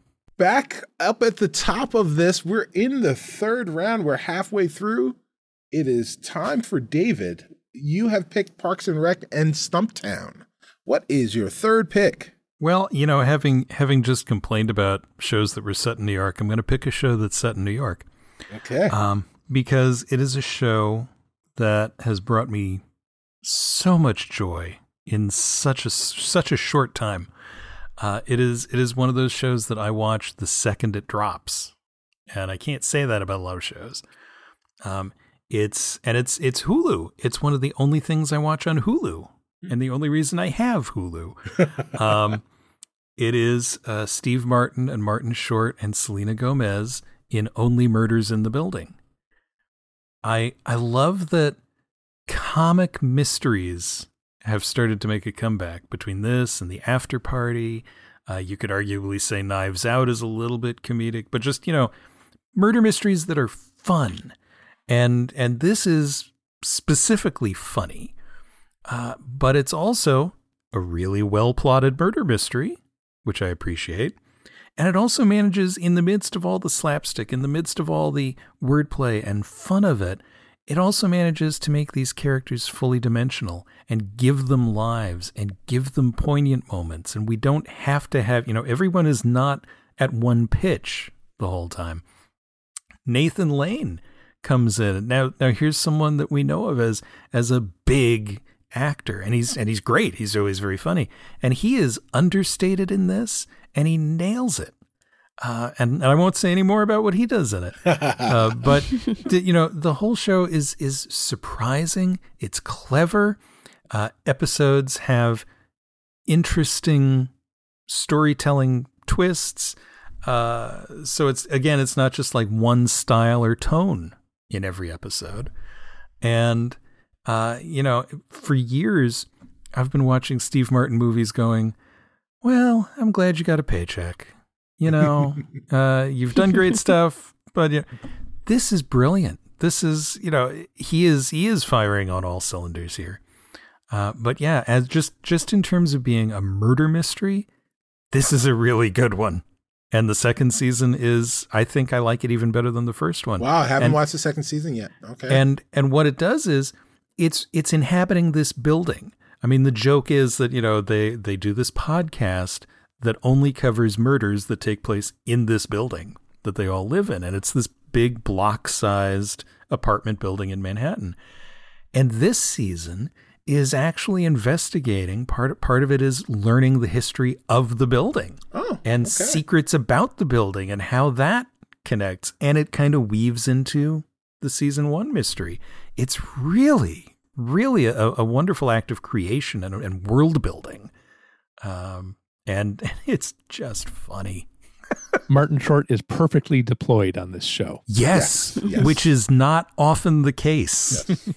Back up at the top of this, we're in the third round. We're halfway through. It is time for David. You have picked Parks and Rec and Stumptown. What is your third pick? Well, you know, having having just complained about shows that were set in New York, I'm going to pick a show that's set in New York. Okay. Um, because it is a show that has brought me so much joy in such a such a short time. Uh, it is it is one of those shows that I watch the second it drops, and I can't say that about a lot of shows. Um, it's and it's it's Hulu. It's one of the only things I watch on Hulu, and the only reason I have Hulu. Um, it is uh, Steve Martin and Martin Short and Selena Gomez in Only Murders in the Building. I I love that comic mysteries have started to make a comeback between this and the after party. Uh, you could arguably say Knives Out is a little bit comedic, but just you know, murder mysteries that are fun, and and this is specifically funny, uh, but it's also a really well plotted murder mystery, which I appreciate. And it also manages, in the midst of all the slapstick, in the midst of all the wordplay and fun of it, it also manages to make these characters fully dimensional and give them lives and give them poignant moments. And we don't have to have, you know, everyone is not at one pitch the whole time. Nathan Lane comes in. Now now here's someone that we know of as as a big actor and he's and he's great. He's always very funny. And he is understated in this and he nails it. Uh, and, and I won't say any more about what he does in it. Uh, but you know, the whole show is is surprising. It's clever. Uh, episodes have interesting storytelling twists. Uh, so it's again, it's not just like one style or tone in every episode. And uh, you know, for years, I've been watching Steve Martin movies, going, "Well, I'm glad you got a paycheck." You know, uh, you've done great stuff, but know, this is brilliant. This is, you know, he is he is firing on all cylinders here. Uh, but yeah, as just just in terms of being a murder mystery, this is a really good one. And the second season is, I think I like it even better than the first one. Wow, I haven't and, watched the second season yet. Okay. And and what it does is, it's it's inhabiting this building. I mean, the joke is that you know they they do this podcast that only covers murders that take place in this building that they all live in. And it's this big block sized apartment building in Manhattan. And this season is actually investigating part part of it is learning the history of the building oh, and okay. secrets about the building and how that connects and it kind of weaves into the season 1 mystery it's really really a, a wonderful act of creation and, and world building um, and it's just funny. Martin Short is perfectly deployed on this show. Yes, Yes, yes. which is not often the case. Yes.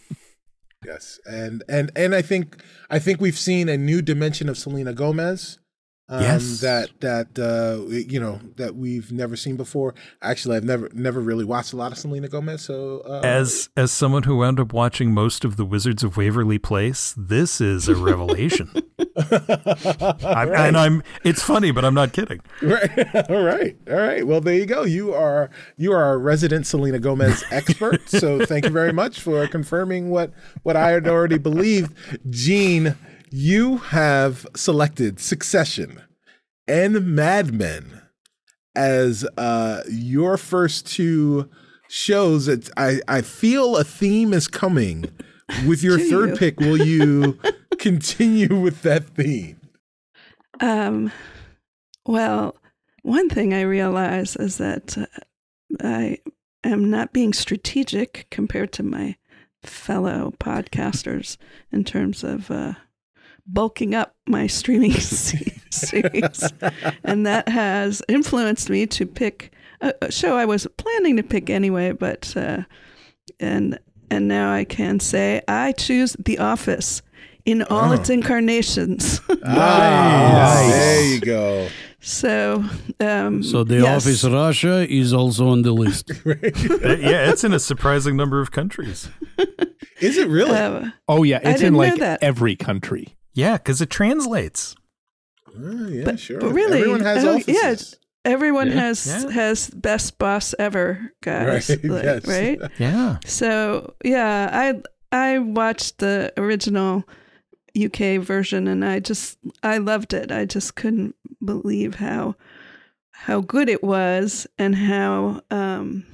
yes. And and and I think I think we've seen a new dimension of Selena Gomez. Um, Yes. that that uh, you know that we've never seen before. Actually, I've never never really watched a lot of Selena Gomez. So uh, As as someone who wound up watching most of the Wizards of Waverly Place, this is a revelation. I'm, And I'm it's funny, but I'm not kidding. Right. all right. All right. Well, there you go. You are you are a resident Selena Gomez expert. so thank you very much for confirming what what I had already believed. Jean, you have selected Succession and Mad Men as uh, your first two shows. That I I feel a theme is coming. With your third you? pick, will you continue with that theme? Um, well, one thing I realize is that uh, I am not being strategic compared to my fellow podcasters in terms of uh, bulking up my streaming series, and that has influenced me to pick a, a show I was planning to pick anyway. But uh, and and now I can say I choose The Office in all its incarnations. Ah, There you go. so, um, So the yes. Office Russia is also on the list. Uh, yeah, it's in a surprising number of countries. Is it really? Uh, Oh yeah, it's in like that. every country. Yeah, because it translates. Oh, yeah, but, sure. but really, everyone has offices. yeah, everyone Yeah. has Yeah. has best boss ever, guys. Right, like, yes. right? Yeah. So yeah, I I watched the original UK version and I just I loved it. I just couldn't believe how how good it was and how um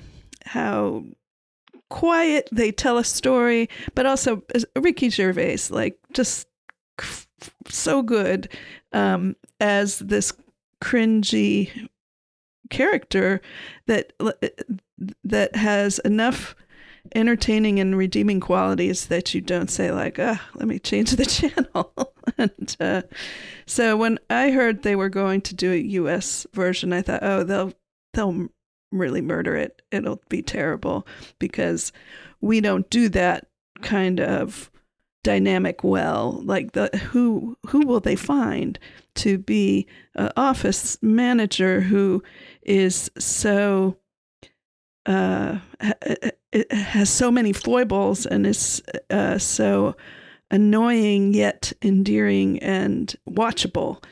how quiet they tell a story, but also uh, Ricky Gervais like just so good um as this cringy character that that has enough entertaining and redeeming qualities that you don't say like, "Ah, let me change the channel." and uh, so when I heard they were going to do a U.S. version, I thought, "Oh, they'll they'll really murder it. It'll be terrible because we don't do that kind of dynamic well. Like the who who will they find to be an office manager who is so uh, has so many foibles and is uh, so annoying yet endearing and watchable.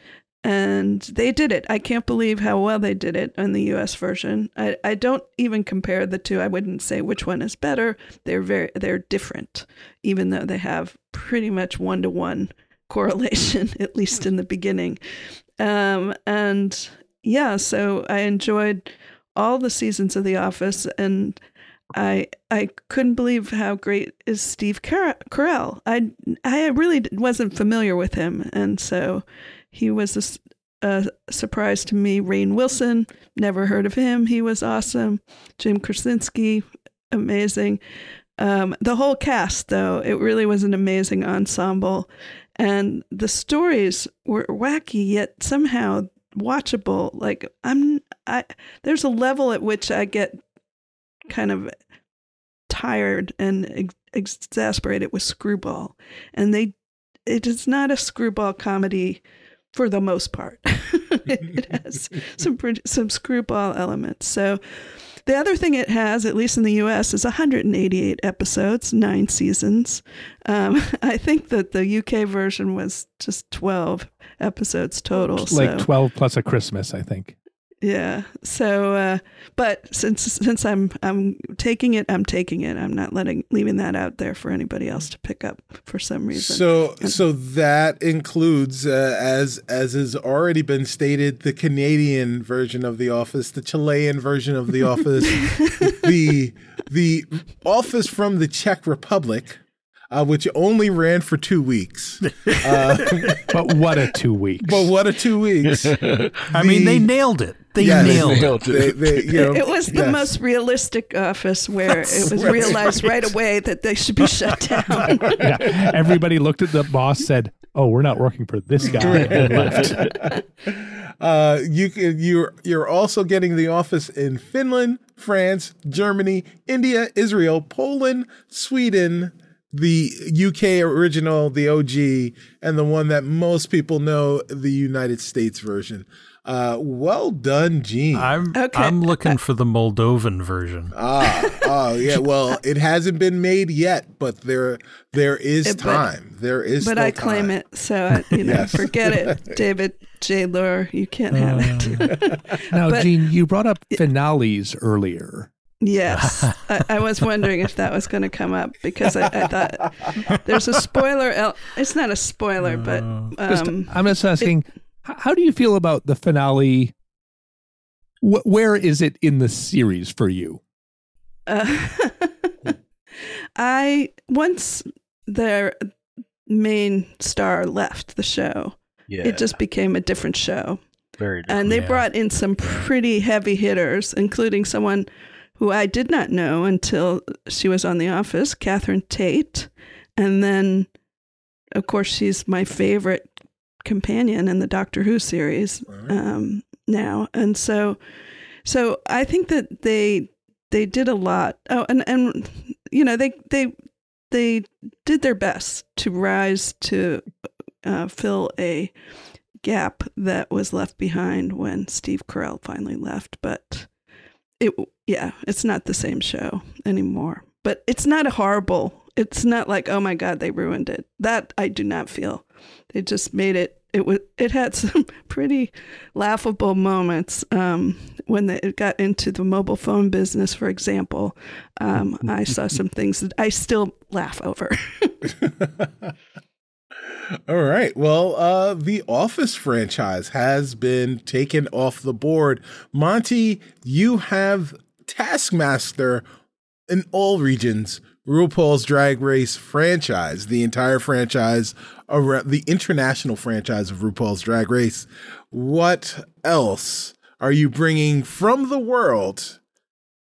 And they did it. I can't believe how well they did it in the US version. I, I don't even compare the two. I wouldn't say which one is better. They're very they're different, even though they have pretty much one to one correlation, at least in the beginning. Um, and yeah, so I enjoyed all the seasons of The Office, and I I couldn't believe how great is Steve Car- Carell. I I really wasn't familiar with him, and so he was a surprise to me. Rainn Wilson, never heard of him. He was awesome. Jim Krasinski, amazing. Um, the whole cast, though, it really was an amazing ensemble, and the stories were wacky yet somehow watchable. Like I'm, I there's a level at which I get kind of tired and ex- exasperated with Screwball, and they it is not a screwball comedy for the most part. it has some some screwball elements. So the other thing it has, at least in the U.S., is 188 episodes, nine seasons. Um, I think that the UK version was just 12 episodes total. Like so. 12 plus a Christmas, I think. Yeah. So, uh, but since since I'm I'm taking it, I'm taking it. I'm not letting leaving that out there for anybody else to pick up for some reason. So, so that includes, uh, as as has already been stated, the Canadian version of The Office, the Chilean version of The Office, the the Office from the Czech Republic, uh, which only ran for two weeks. Uh, But what a two weeks. but what a two weeks! I mean, they nailed it. They Yes. nailed it. They, they, you know, it was the yes. most realistic office where it was right. realized right away that they should be shut down. yeah, everybody looked at the boss, said, "Oh, we're not working for this guy," and left. Uh, you you're you're also getting the office in Finland, France, Germany, India, Israel, Poland, Sweden, the UK original, the OG, and the one that most people know, the United States version. Uh, well done, Jean. I'm Okay. I'm looking for the Moldovan version. ah, oh yeah. Well, it hasn't been made yet, but there there is Yeah, but- time. there is. but still I claim time. it, so I, you know, Yes. forget it, David J. Loehr. You can't have it. Now, But- Jean, you brought up finales earlier. Yes, I, I was wondering if that was going to come up because I, I thought there's a spoiler. El- it's not a spoiler, but Just- um, I'm just asking, h- how do you feel about the finale? Wh- where is it in the series for you? uh, I once their main star left the show, Yeah, it just became a different show. very different. And they Yeah. brought in some pretty heavy hitters, including someone who I did not know until she was on The Office, Catherine Tate. And then of course, she's my favorite companion in the Doctor Who series um, now, and so so I think that they they did a lot. Oh, and and you know they they they did their best to rise to uh, fill a gap that was left behind when Steve Carell finally left. But it, yeah, it's not the same show anymore. But it's not a horrible. It's not like oh my god they ruined it. That I do not feel. They just made it. It was. It had some pretty laughable moments um, when they it got into the mobile phone business, for example. Um, I saw some things that I still laugh over. All right. Well, uh, the Office franchise has been taken off the board. Monty, you have Taskmaster in all regions, RuPaul's Drag Race franchise, the entire franchise, the international franchise of RuPaul's Drag Race. What else are you bringing from the world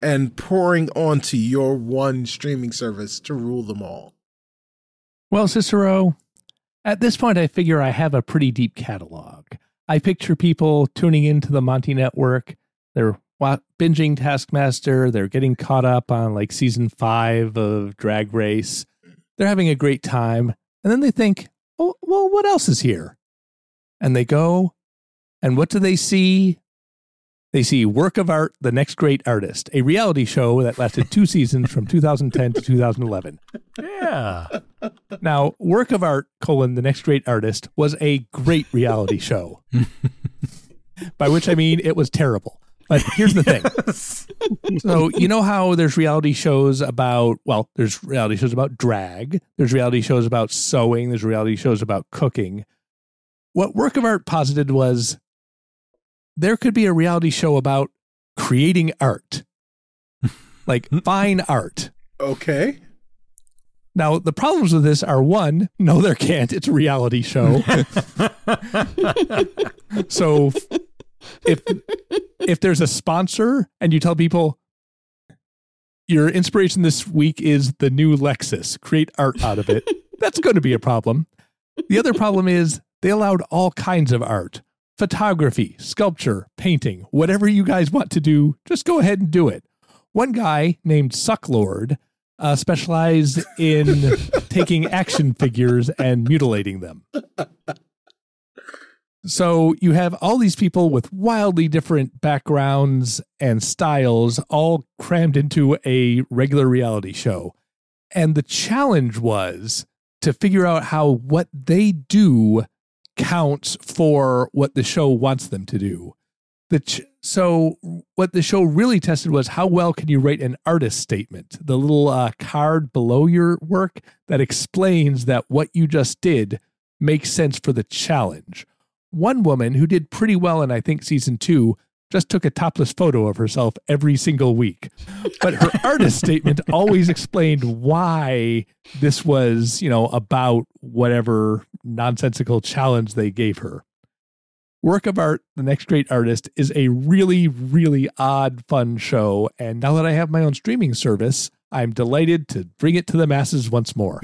and pouring onto your one streaming service to rule them all? Well, Cicero, at this point, I figure I have a pretty deep catalog. I picture people tuning into the Monty Network. They're binging Taskmaster. They're getting caught up on like season five of Drag Race. They're having a great time. And then they think, oh, well, what else is here? And they go, and what do they see? They see Work of Art, The Next Great Artist, a reality show that lasted two seasons from 2010 to 2011. Yeah. Now, Work of Art, colon, The Next Great Artist, was a great reality show. By which I mean it was terrible. But here's the thing. So, you know how there's reality shows about, well, there's reality shows about drag, there's reality shows about sewing, there's reality shows about cooking. What Work of Art posited was there could be a reality show about creating art, like fine art. Okay. Now, the problems with this are one, no, there can't. It's a reality show. so if if there's a sponsor and you tell people your inspiration this week is the new Lexus, create art out of it, that's going to be a problem. The other problem is they allowed all kinds of art photography, sculpture, painting, whatever you guys want to do, just go ahead and do it. One guy named Sucklord uh, specialized in taking action figures and mutilating them. So you have all these people with wildly different backgrounds and styles all crammed into a regular reality show. And the challenge was to figure out how what they do counts for what the show wants them to do. The ch- so what the show really tested was how well can you write an artist statement, the little uh, card below your work that explains that what you just did makes sense for the challenge. One woman who did pretty well in I think season 2 just took a topless photo of herself every single week. But her artist statement always explained why this was, you know, about whatever nonsensical challenge they gave her. Work of Art, The Next Great Artist is a really, really odd, fun show. And now that I have my own streaming service, I'm delighted to bring it to the masses once more.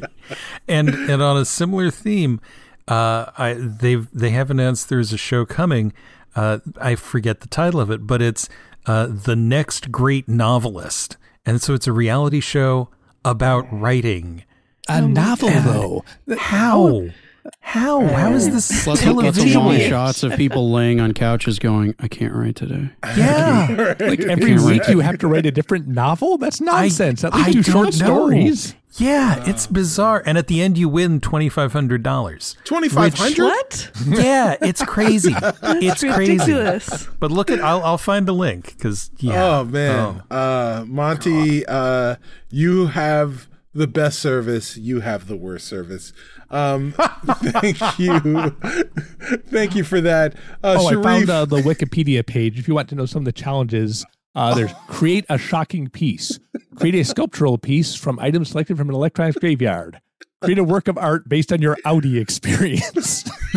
and and on a similar theme, uh, I they've they have announced there's a show coming. Uh, I forget the title of it, but it's uh, the next great novelist, and so it's a reality show about writing. A novel, though. How? How? How is this Plus, lots of television? long shots of people laying on couches going, I can't write today. Yeah. Like every week write you have to write a different novel? That's nonsense. At least I do short know. stories. Yeah, it's bizarre. And at the end, you win twenty five hundred dollars. Twenty five hundred. what? Yeah, it's crazy. it's crazy. ridiculous. But look at, I'll, I'll find a link because yeah. Oh man, uh, Monty, uh, you have the best service. You have the worst service. Um, thank you, thank you for that. Uh, oh, Sharif, I found uh, the Wikipedia page. If you want to know some of the challenges, uh, there's create a shocking piece, create a sculptural piece from items selected from an electronics graveyard, create a work of art based on your Audi experience.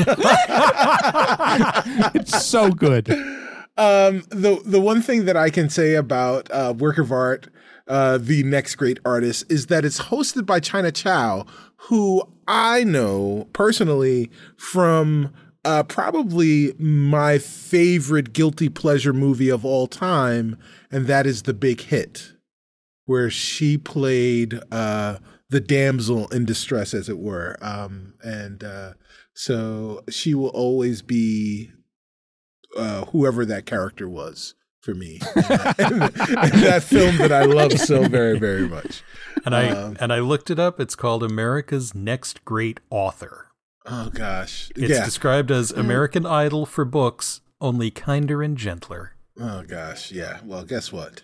it's so good. Um, the the one thing that I can say about uh, work of art, uh, the next great artist, is that it's hosted by China Chow, who I know personally from uh, probably my favorite guilty pleasure movie of all time, and that is The Big Hit, where she played uh, the damsel in distress, as it were. Um, and uh, so she will always be uh, whoever that character was for me in that, in that film that I love so very, very much. And I Um, and I looked it up. It's called America's Next Great Author. Oh gosh, It's yeah. described as American Idol for books, only kinder and gentler. Oh gosh, yeah. Well, guess what?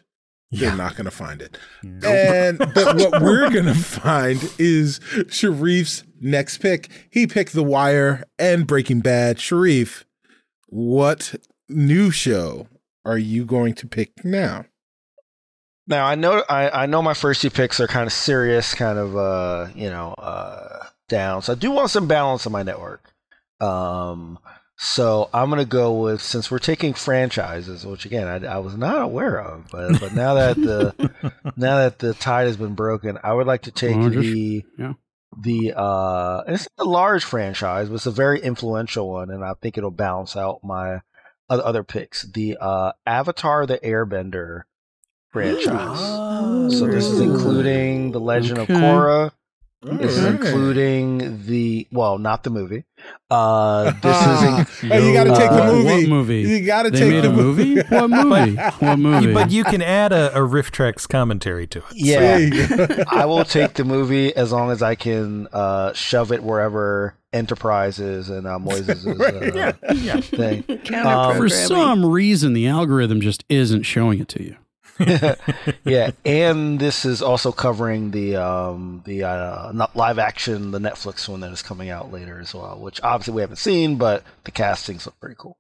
They're not going to find it. And but what we're going to find is Sharif's next pick. He picked The Wire and Breaking Bad. Sharif, what new show are you going to pick now? Now I know I, I know my first two picks are kind of serious, kind of uh you know uh down. So I do want some balance on my network. Um, so I'm gonna go with since we're taking franchises, which again I, I was not aware of, but but now that the now that the tide has been broken, I would like to take just- the yeah. the uh it's a large franchise, but it's a very influential one, and I think it'll balance out my other, other picks. The uh Avatar: The Airbender franchise. So this is including the Legend Okay. of Korra. This is including the well, not the movie. Uh, this Ah, is in, hey, you got to take the Uh, movie. what movie? You got to They take made the a movie? What movie? What movie? But you can add a, a RiffTrax commentary to it. yeah. There you go. I will take the movie as long as I can uh, shove it wherever Enterprise is and uh, Moises' uh, thing. Um, for some reason, the algorithm just isn't showing it to you. Yeah, and this is also covering the um, the uh, not live action, the Netflix one that is coming out later as well, which obviously we haven't seen, but the castings look pretty cool.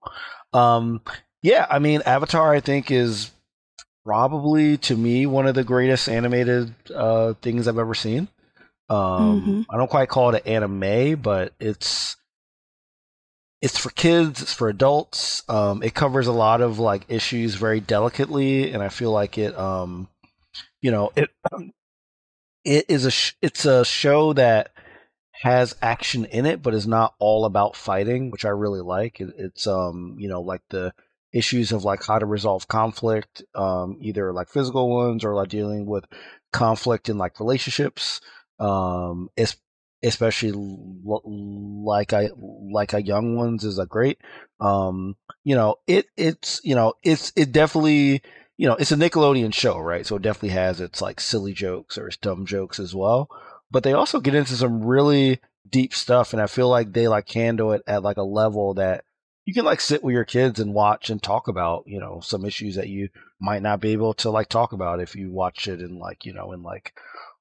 Um, yeah, I mean, Avatar, I think is probably to me one of the greatest animated uh, things I've ever seen. Um, I don't quite call it an anime, but it's it's for kids, it's for adults. Um, it covers a lot of like issues very delicately, and I feel like it, um, you know, it it is a sh- it's a show that has action in it, but is not all about fighting, which I really like. It, it's um, you know, like the issues of like how to resolve conflict, um, either like physical ones or like dealing with conflict in like relationships. Um, it's especially like I like a young ones is a great. Um, you know, it it's you know it's it definitely you know it's a Nickelodeon show, right? So it definitely has its like silly jokes or its dumb jokes as well. But they also get into some really deep stuff, and I feel like they like handle it at like a level that you can like sit with your kids and watch and talk about you know some issues that you might not be able to like talk about if you watch it in like you know in like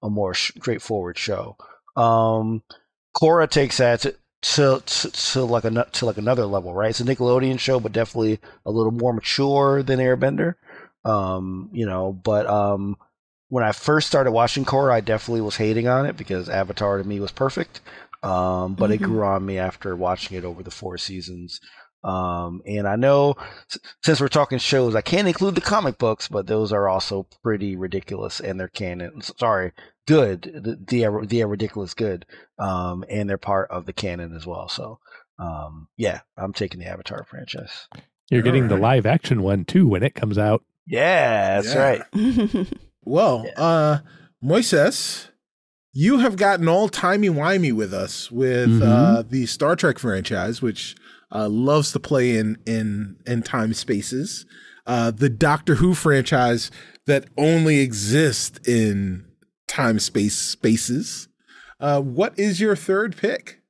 a more straightforward show. Um, Korra takes that to, to, to, to like a to like another level, right? It's a Nickelodeon show, but definitely a little more mature than Airbender. Um, you know, but um, when I first started watching Korra, I definitely was hating on it because Avatar to me was perfect. Um, but it Mhm. grew on me after watching it over the four seasons. Um, and I know since we're talking shows, I can't include the comic books, but those are also pretty ridiculous and they're canon. Sorry, good. The, the, the ridiculous good. Um, and they're part of the canon as well. So, um, yeah, I'm taking the Avatar franchise. You're getting the live action one too when it comes out. Yeah, that's Yeah. right. Well, uh, Moises, you have gotten all timey wimey with us with Mhm. uh, the Star Trek franchise, which uh, loves to play in in in time spaces. Uh, the Doctor Who franchise that only exists in time space spaces. Uh, what is your third pick?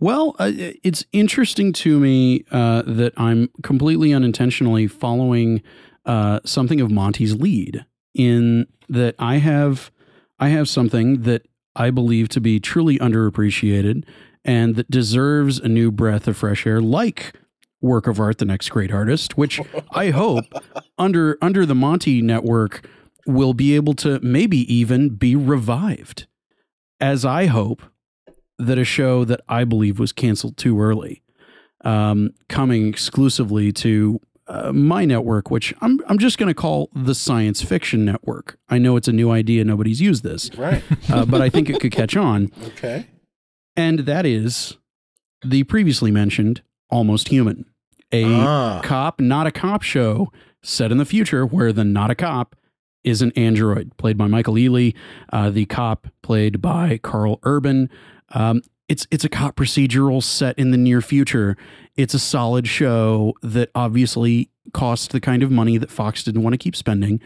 Well, uh, it's interesting to me uh, that I'm completely unintentionally following uh, something of Monty's lead in that I have I have something that I believe to be truly underappreciated and that deserves a new breath of fresh air, like work of art, the next great artist, which I hope under under the Monty network will be able to maybe even be revived, as I hope that a show that I believe was canceled too early, um, coming exclusively to uh, my network, which I'm I'm just going to call the Science Fiction Network. I know it's a new idea; nobody's used this, Right. uh, but I think it could catch on. Okay. And that is the previously mentioned Almost Human, a Ah. cop, not a cop show set in the future where the not a cop is an android played by Michael Ealy, uh, the cop played by Karl Urban. Um, it's it's a cop procedural set in the near future. It's a solid show that obviously cost the kind of money that Fox didn't want to keep spending.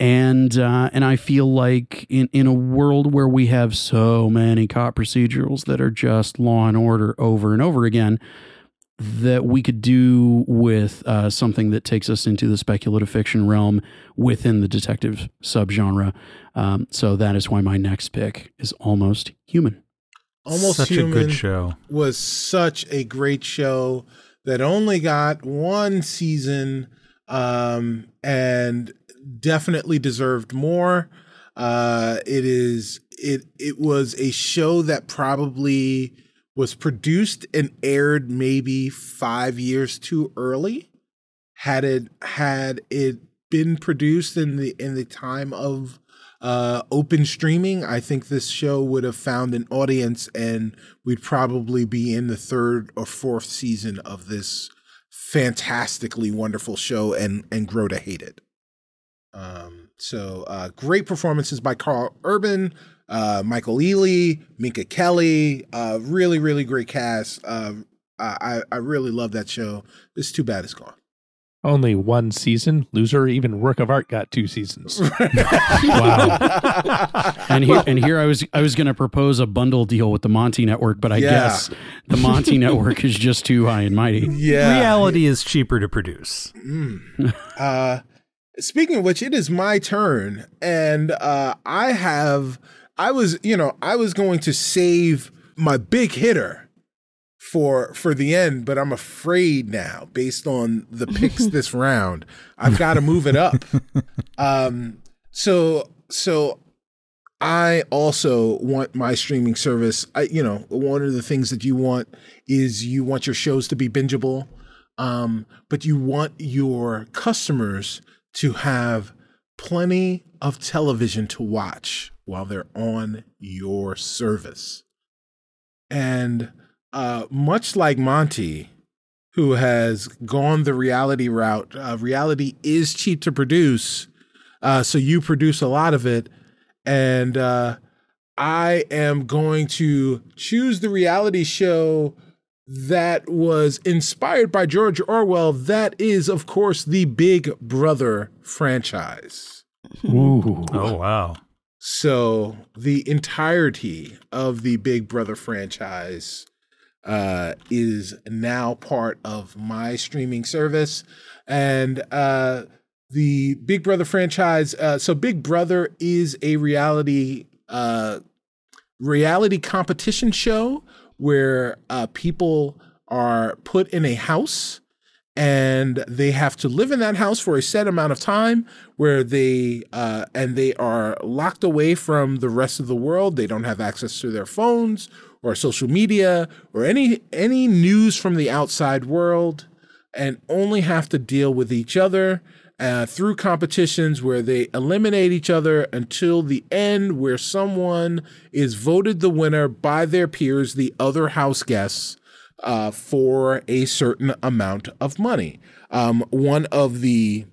And uh, and I feel like in, in a world where we have so many cop procedurals that are just Law and Order over and over again, that we could do with uh, something that takes us into the speculative fiction realm within the detective subgenre. Um, so that is why my next pick is Almost Human. Almost Such Human a good show. was such a great show that only got one season um, and definitely deserved more. Uh, it is it it was a show that probably was produced and aired maybe five years too early. Had it had it been produced in the in the time of uh, open streaming, I think this show would have found an audience, and we'd probably be in the third or fourth season of this fantastically wonderful show, and and grow to hate it. Um, so uh, great performances by Karl Urban, uh, Michael Ealy, Minka Kelly. Uh, really, really great cast. Uh, I I really love that show. It's too bad it's gone. Only one season. Loser, even Work of Art got two seasons. Wow. and here and here I was I was going to propose a bundle deal with the Monty Network, but I Yeah. guess the Monty Network is just too high and mighty. Yeah. Reality is cheaper to produce. Mm. uh, speaking of which, it is my turn, and uh, I have. I was, you know, I was going to save my big hitter for for the end, but I'm afraid now, based on the picks this round, I've got to move it up. Um, so so I also want my streaming service. I, you know, one of the things that you want is you want your shows to be bingeable, um, but you want your customers to have plenty of television to watch while they're on your service. And uh, much like Monty, who has gone the reality route, uh, reality is cheap to produce. Uh, so you produce a lot of it. And uh, I am going to choose the reality show that was inspired by George Orwell. That is, of course, the Big Brother franchise. Ooh. Oh wow. So the entirety of the Big Brother franchise uh, is now part of my streaming service, and uh, the Big Brother franchise. Uh, so Big Brother is a reality uh, reality competition show where uh, people are put in a house and they have to live in that house for a set amount of time where they uh, and they are locked away from the rest of the world. They don't have access to their phones or social media or any any news from the outside world and only have to deal with each other uh, through competitions where they eliminate each other until the end where someone is voted the winner by their peers the other house guests uh, for a certain amount of money. Um, one of the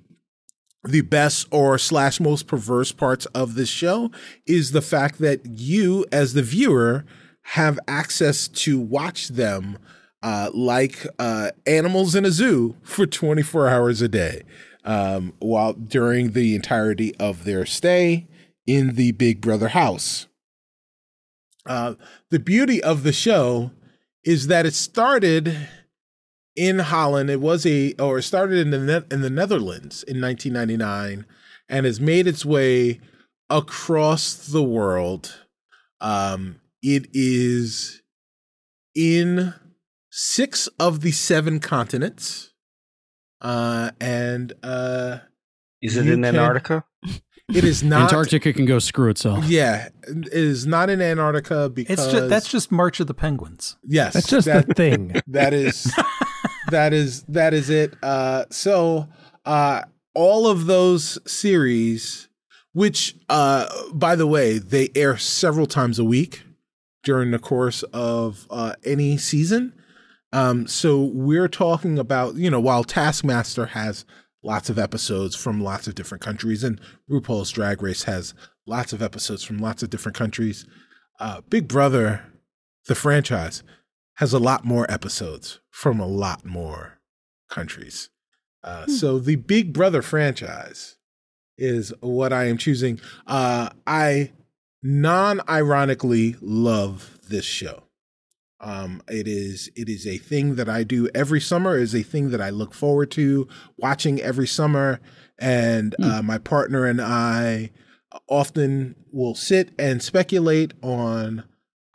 the best or slash most perverse parts of this show is the fact that you, as the viewer, have access to watch them uh, like uh, animals in a zoo for 24 hours a day, um, while during the entirety of their stay in the Big Brother house. Uh, the beauty of the show is that it started in Holland. It was a or it started in the ne- in the Netherlands in 1999 and has made its way across the world. Um, it is in six of the seven continents. Uh, and uh, Is it in can- Antarctica? It is not Antarctica can go screw itself. Yeah, it is not in Antarctica because It's just that's just March of the Penguins. yes, That's just that, the thing. that is that is that is it. Uh, so uh, all of those series, which uh, by the way, they air several times a week during the course of uh, any season. Um, so we're talking about you know while Taskmaster has lots of episodes from lots of different countries, and RuPaul's Drag Race has lots of episodes from lots of different countries. Uh, Big Brother, the franchise, has a lot more episodes from a lot more countries. Uh, So the Big Brother franchise is what I am choosing. Uh, I non-ironically love this show. Um, it is it is a thing that I do every summer. It is a thing that I look forward to watching every summer, and uh, my partner and I often will sit and speculate on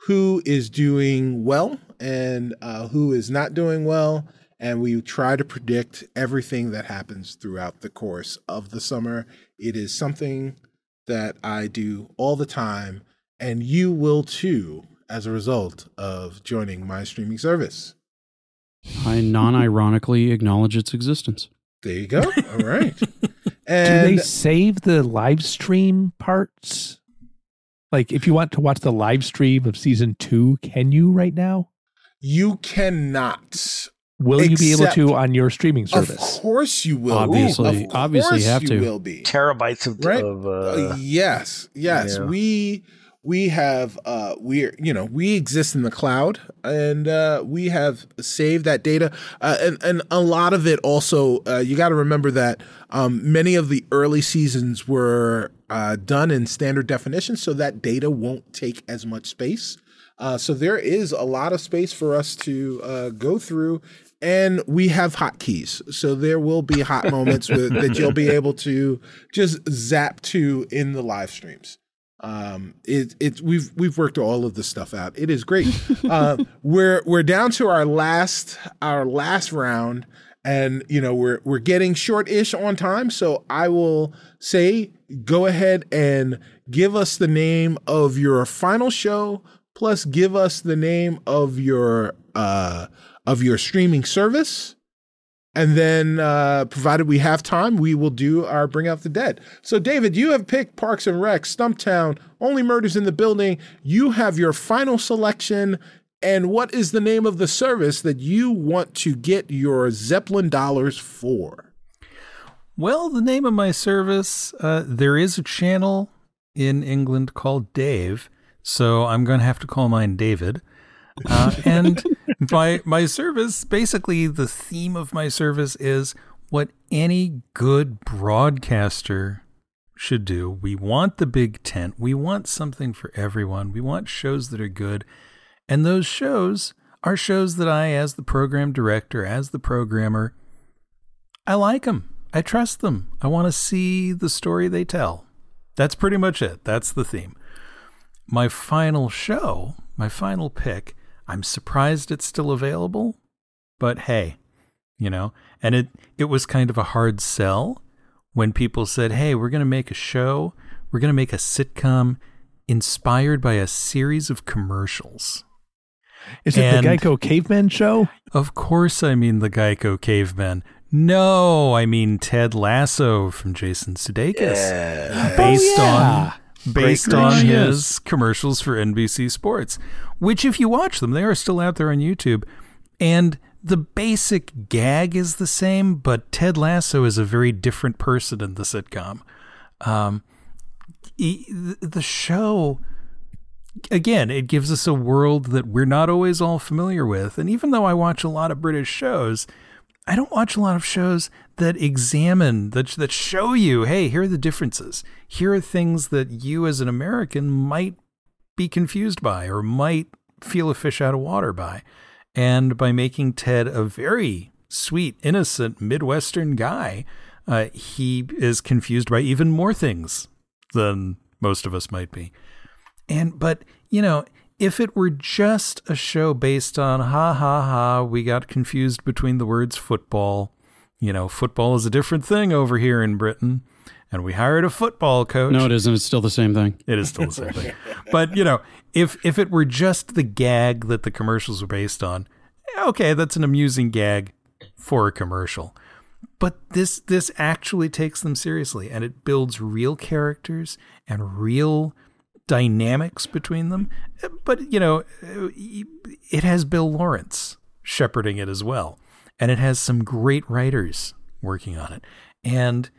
who is doing well and uh, who is not doing well. And we try to predict everything that happens throughout the course of the summer. It is something that I do all the time, and you will too as a result of joining my streaming service. I non ironically acknowledge its existence. There you go. All right. Do they save the live stream parts? Like, if you want to watch the live stream of season two, can you right now? you cannot. Will you be able to on your streaming service? Of course you will. Obviously- Of obviously course have you to. will be. Terabytes of, Right? of Uh, uh, yes, yes. yeah. We we have uh we're you know we exist in the cloud and uh we have saved that data. Uh, and and a lot of it also uh, you got to remember that um many of the early seasons were uh done in standard definition so that data won't take as much space. Uh so there is a lot of space for us to uh go through and we have hotkeys, so there will be hot moments with, that you'll be able to just zap to in the live streams. Um, it it we've we've worked all of this stuff out. It is great. uh, we're we're down to our last our last round, and you know we're we're getting short-ish on time. So I will say, go ahead and give us the name of your final show, plus give us the name of your uh of your streaming service. And then, uh, provided we have time, we will do our Bring Out the Dead. So, David, you have picked Parks and Rec, Stumptown, Only Murders in the Building. You have your final selection. And what is the name of the service that you want to get your Zeppelin dollars for? Well, the name of my service, uh, there is a channel in England called Dave, so I'm going to have to call mine David. Uh, and my my service, basically, the theme of my service is what any good broadcaster should do. We want the big tent. We want something for everyone. We want shows that are good, and those shows are shows that I, as the program director, as the programmer, I like them. I trust them. I want to see the story they tell. That's pretty much it. That's the theme. My final show, my final pick, I'm surprised it's still available, but hey, you know, and it it was kind of a hard sell when people said, "Hey, we're going to make a show. We're going to make a sitcom inspired by a series of commercials." Is it And- the Geico Caveman show? Of course, I mean the Geico Caveman. No, I mean Ted Lasso from Jason Sudeikis, yeah. Oh, based Oh, yeah. on based on show. his commercials for NBC Sports. Which, if you watch them, they are still out there on YouTube, and the basic gag is the same, but Ted Lasso is a very different person in the sitcom. Um, e- the show again, it gives us a world that we're not always all familiar with. And even though I watch a lot of British shows, I don't watch a lot of shows that examine that that show you, hey, here are the differences. Here are things that you as an American might be confused by or might feel a fish out of water by. And by making Ted a very sweet, innocent Midwestern guy, uh, he is confused by even more things than most of us might be. And but you know, if it were just a show based on ha ha ha, we got confused between the words football. You know, football is a different thing over here in Britain, and we hired a football coach. No, it isn't. It's still the same thing. It is still the same thing. But you know, if if it were just the gag that the commercials were based on, okay, that's an amusing gag. for a commercial. But this this actually takes them seriously and it builds real characters and real dynamics between them. But, you know, it has Bill Lawrence shepherding it as well. And it has some great writers working on it. And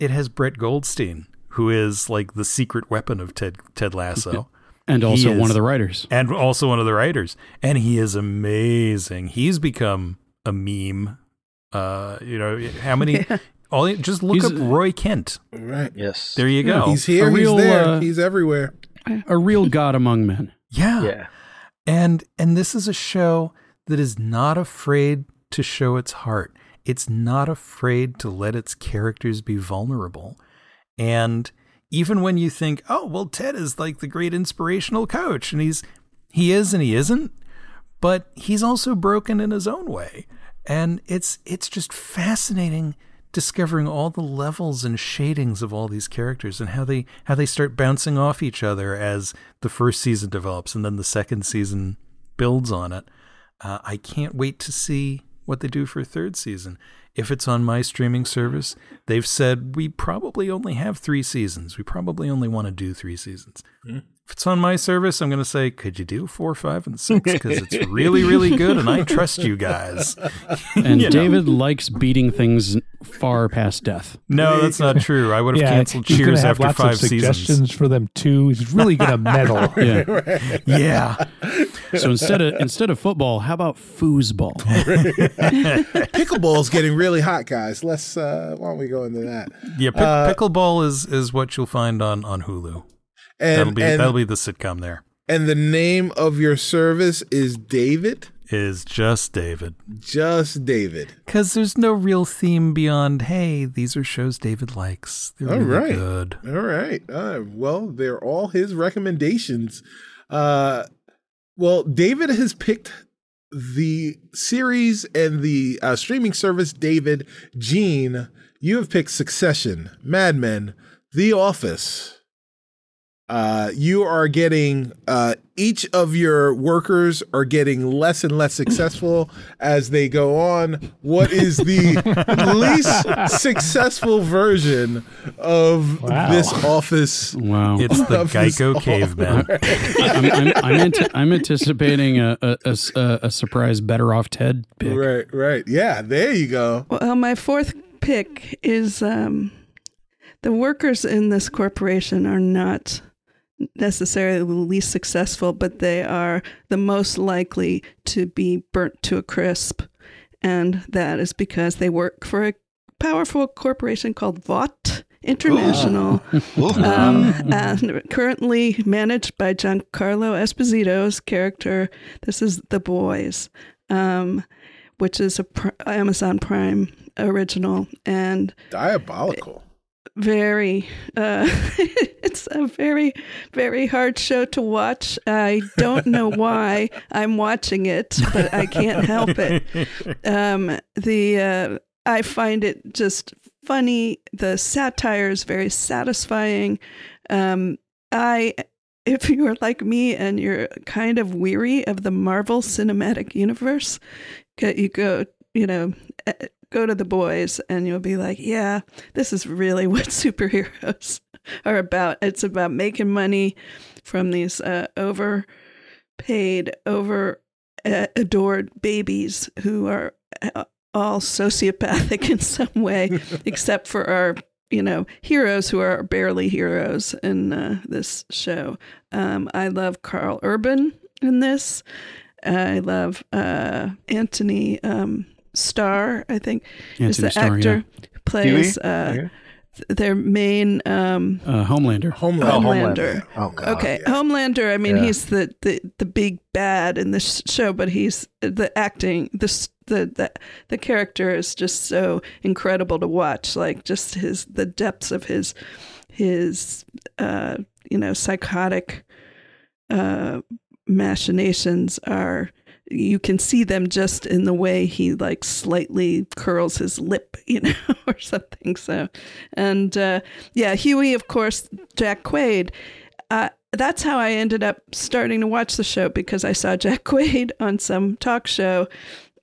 it has Brett Goldstein, who is like the secret weapon of Ted Ted Lasso. and He also one of the writers. and also one of the writers. And he is amazing. He's become a meme. Uh, you know, how many? All just look He's- up Roy Kent. Right. Yes. There you go. He's here. A real, he's there. uh, he's everywhere. A real god among men. yeah. Yeah. And and this is a show that is not afraid to show its heart. It's not afraid to let its characters be vulnerable. And even when you think, "Oh, well Ted is like the great inspirational coach," and he's he is and he isn't, but he's also broken in his own way. And it's it's just fascinating discovering all the levels and shadings of all these characters and how they how they start bouncing off each other as the first season develops and then the second season builds on it. Uh, I can't wait to see what they do for third season. If it's on my streaming service, they've said we probably only have three seasons. We probably only want to do three seasons. Hmm. If it's on my service, I'm going to say, could you do four, five, and six? Because it's really, really good, and I trust you guys. And You know. David likes beating things far past death. No, that's not true. I would have canceled Cheers have after lots five of suggestions seasons. for them too. He's really going to meddle. Yeah. Yeah. So instead of instead of football, how about foosball? Pickleball's getting really hot, guys. Let's uh why don't we go into that? Yeah, pick, Uh, pickleball is is what you'll find on on Hulu. And that'll be and, that'll be the sitcom there. and the name of your service is David? Is just David. Just David. Because there's no real theme beyond, hey, these are shows David likes. They're All really right. good. All right. Uh, well, they're all his recommendations. Uh, well, David has picked the series and the uh, streaming service. David, Jean, you have picked Succession, Mad Men, The Office. Uh, you are getting uh, each of your workers are getting less and less successful as they go on. What is the least successful version of Wow. this office? Wow. It's the Geico caveman. I'm, I'm, I'm, ante- I'm anticipating a surprise better off Ted pick. Right, right. Yeah, there you go. Well, my fourth pick is um, the workers in this corporation are not necessarily the least successful, but they are the most likely to be burnt to a crisp. And that is because they work for a powerful corporation called Vought International, um, and currently managed by Giancarlo Esposito's character. This is The Boys, um, which is a pr- Amazon Prime original and Diabolical. Very. Uh, it's a very, very hard show to watch. I don't know why I'm watching it, but I can't help it. Um, the uh, I find it just funny. The satire is very satisfying. Um, I, if you are like me and you're kind of weary of the Marvel Cinematic Universe, you go, you know, go to the boys, and you'll be like, yeah, this is really what superheroes are about. It's about making money from these uh, overpaid, over uh, adored babies who are uh, all sociopathic in some way, except for our, you know, heroes who are barely heroes in uh, this show. Um, I love Karl Urban in this. I love uh, Anthony um, Starr. I think is the Starr, actor who plays uh, Okay. their main um, Uh, Homelander. Homeland. Homelander. Oh god. Okay, Homelander. I mean, Yeah. he's the, the the big bad in this show, but he's the acting. This the the the character is just so incredible to watch. Like just his the depths of his his uh you know psychotic uh machinations are you can see them just in the way he like slightly curls his lip you know or something so. And uh yeah Hughie of course jack quaid uh that's how I ended up starting to watch the show because I saw Jack Quaid on some talk show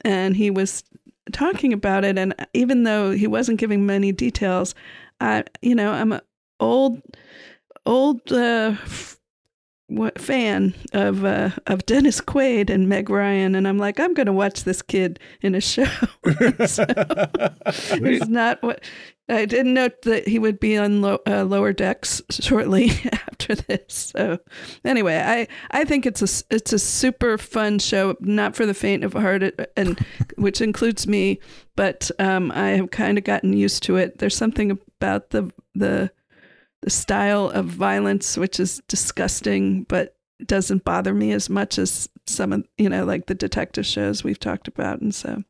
and he was talking about it, and even though he wasn't giving many details, I, you know, I'm an old, old uh, what, fan of uh, of Dennis Quaid and Meg Ryan, and I'm like, I'm going to watch this kid in a show. so, he's not what I didn't know that he would be on low, uh, lower decks shortly after this. So anyway, I, I think it's a it's a super fun show, not for the faint of heart, uh, and which includes me. But um, I have kind of gotten used to it. There's something about the the the style of violence which is disgusting, but doesn't bother me as much as some of you know like the detective shows we've talked about, and so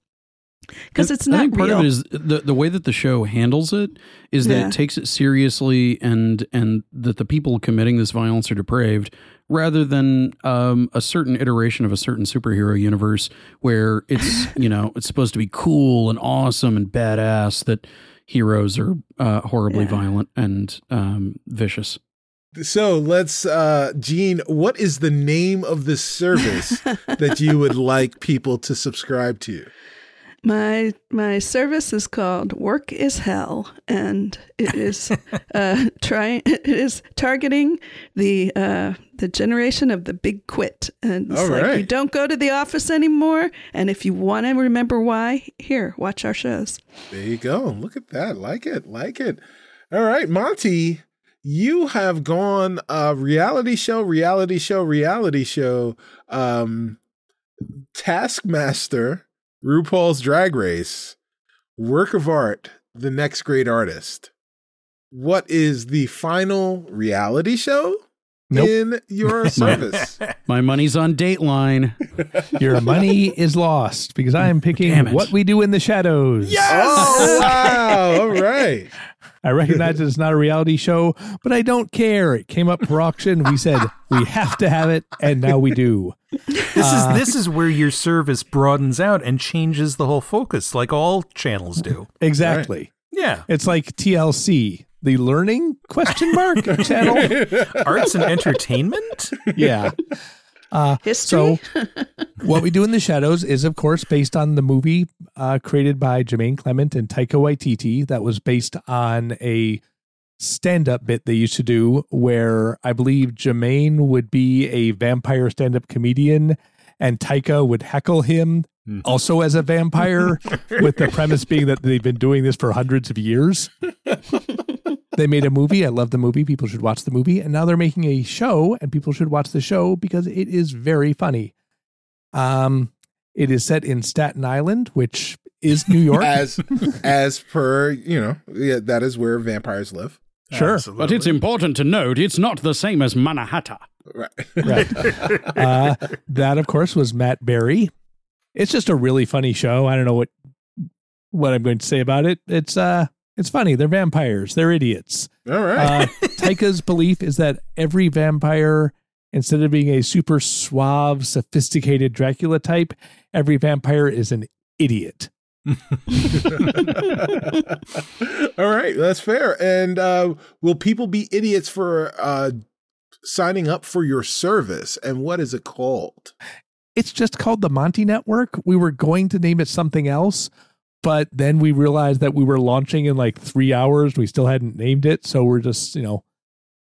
because it's not I think part real. of it is the the way that the show handles it is that Yeah. it takes it seriously and and that the people committing this violence are depraved rather than um, a certain iteration of a certain superhero universe where it's you know it's supposed to be cool and awesome and badass that heroes are uh, horribly Yeah. violent and um, vicious. So let's, uh, Jean, what is the name of the service that you would like people to subscribe to? My my service is called Work is Hell, and it is uh, trying. It is targeting the uh, the generation of the big quit, and it's All like right. you don't go to the office anymore. And if you want to remember why, here, watch our shows. There you go. Look at that. Like it. Like it. All right, Monty, you have gone uh reality show, reality show, reality show, um Taskmaster, RuPaul's Drag Race, Work of Art, The Next Great Artist. What is the final reality show Nope. in your service? My money's on Dateline. Your money is lost because I am picking what we do in the shadows. Yes! Oh wow. All right. I recognize that it's not a reality show, but I don't care. It came up for auction. We said we have to have it, and now we do. This Uh, is this is where your service broadens out and changes the whole focus, like all channels do. Exactly. Yeah, It's like TLC, the learning question mark channel. arts and entertainment. Yeah. Uh, History. So, what we do in the shadows is, of course, based on the movie uh, created by Jermaine Clement and Taika Waititi. That was based on a stand-up bit they used to do, where I believe Jermaine would be a vampire stand-up comedian, and Taika would heckle him, also as a vampire, with the premise being that they've been doing this for hundreds of years. they made a movie. I love the movie. People should watch the movie. And now they're making a show, and people should watch the show because it is very funny. Um, it is set in Staten Island, which is New York. As as per, you know, yeah, that is where vampires live. sure, But it's important to note it's not the same as Manhattan. Right. right. uh, that, of course, was Matt Berry. It's just a really funny show. I don't know what what I'm going to say about it. It's uh, it's funny. They're vampires. They're idiots. All right. Uh, Taika's belief is that every vampire, instead of being a super suave, sophisticated Dracula type, every vampire is an idiot. All right, that's fair. And uh, will people be idiots for uh, signing up for your service? And what is it called? It's just called the Monty Network. We were going to name it something else, but then we realized that we were launching in like three hours. We still hadn't named it. So we're just, you know,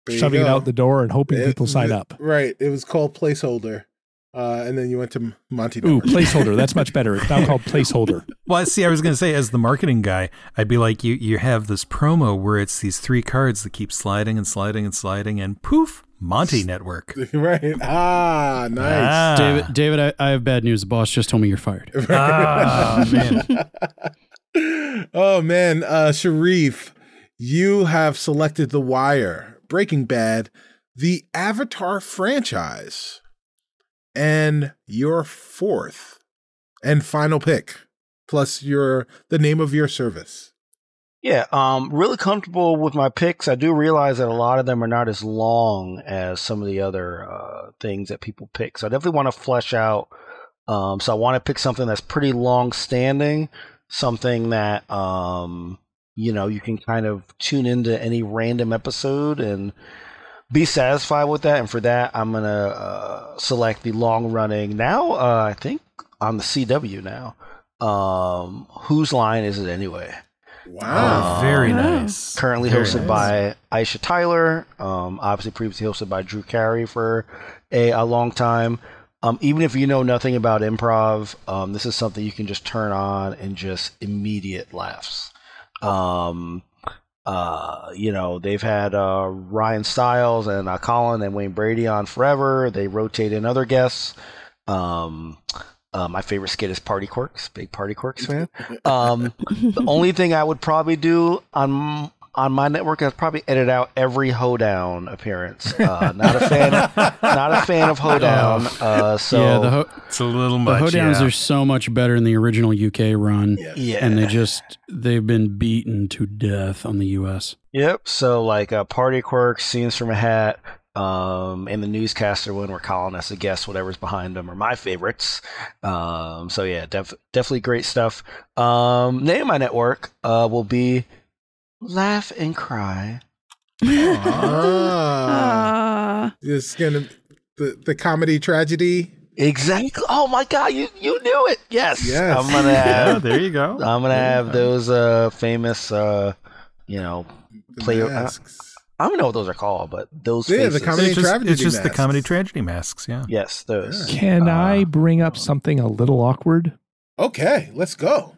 There you shoving it out the door and hoping It- people sign it- up. Right. It was called placeholder. Uh, and then you went to Monty. Ooh, placeholder. That's much better. It's now called placeholder. Well, see, I was going to say, as the marketing guy, I'd be like, you you have this promo where it's these three cards that keep sliding and sliding and sliding, and poof, Monty Network. right. Ah, nice. Ah. David, David, I, I have bad news. The boss just told me you're fired. Ah, man. oh man, uh Sharif, you have selected The Wire, Breaking Bad, the Avatar franchise, and your fourth and final pick, plus your the name of your service. Yeah, um, really comfortable with my picks. I do realize that a lot of them are not as long as some of the other uh, things that people pick. So I definitely want to flesh out. Um, so I want to pick something that's pretty long standing, something that um, you know you can kind of tune into any random episode and be satisfied with that. And for that, I'm gonna uh, select the long running now. Uh, I think on the CW now. Um, whose line is it anyway? Wow. Oh, very Wow. nice. Currently Very hosted nice. by Aisha Tyler. Um, obviously previously hosted by Drew Carey for a, a long time. Um, even if you know nothing about improv, um, this is something you can just turn on and just immediate laughs. Um, uh, you know, they've had uh, Ryan Stiles and uh, Colin and Wayne Brady on forever. They rotate in other guests. Um, uh, my favorite skit is Party Quirks. Big Party Quirks fan. Um, the only thing I would probably do on on my network is probably edit out every hoedown appearance. Uh, not a fan. not a fan of hoedown. Uh, so yeah, the, ho- It's a little much. the hoedowns yeah. are so much better in the original UK run, yeah, and they just they've been beaten to death on the US. Yep. So like uh, party quirks, scenes from a hat, um, and the newscaster one where Colin has to guess whatever's behind them are my favorites. Um, so yeah, def- definitely great stuff. Um, name of my network uh, will be Laugh and Cry. Ah. Ah. it's gonna the the comedy tragedy. Exactly. Oh my God, you you knew it. Yes. Yes. I'm gonna Yeah, have. there you go. I'm gonna have those uh, famous, uh, you know, The Play- uh, masks. I don't know what those are called, but those Yeah, the comedy it's just, tragedy it's just the comedy tragedy masks. Yeah. Yes, those. Can Uh, I bring up something a little awkward? Okay, let's go.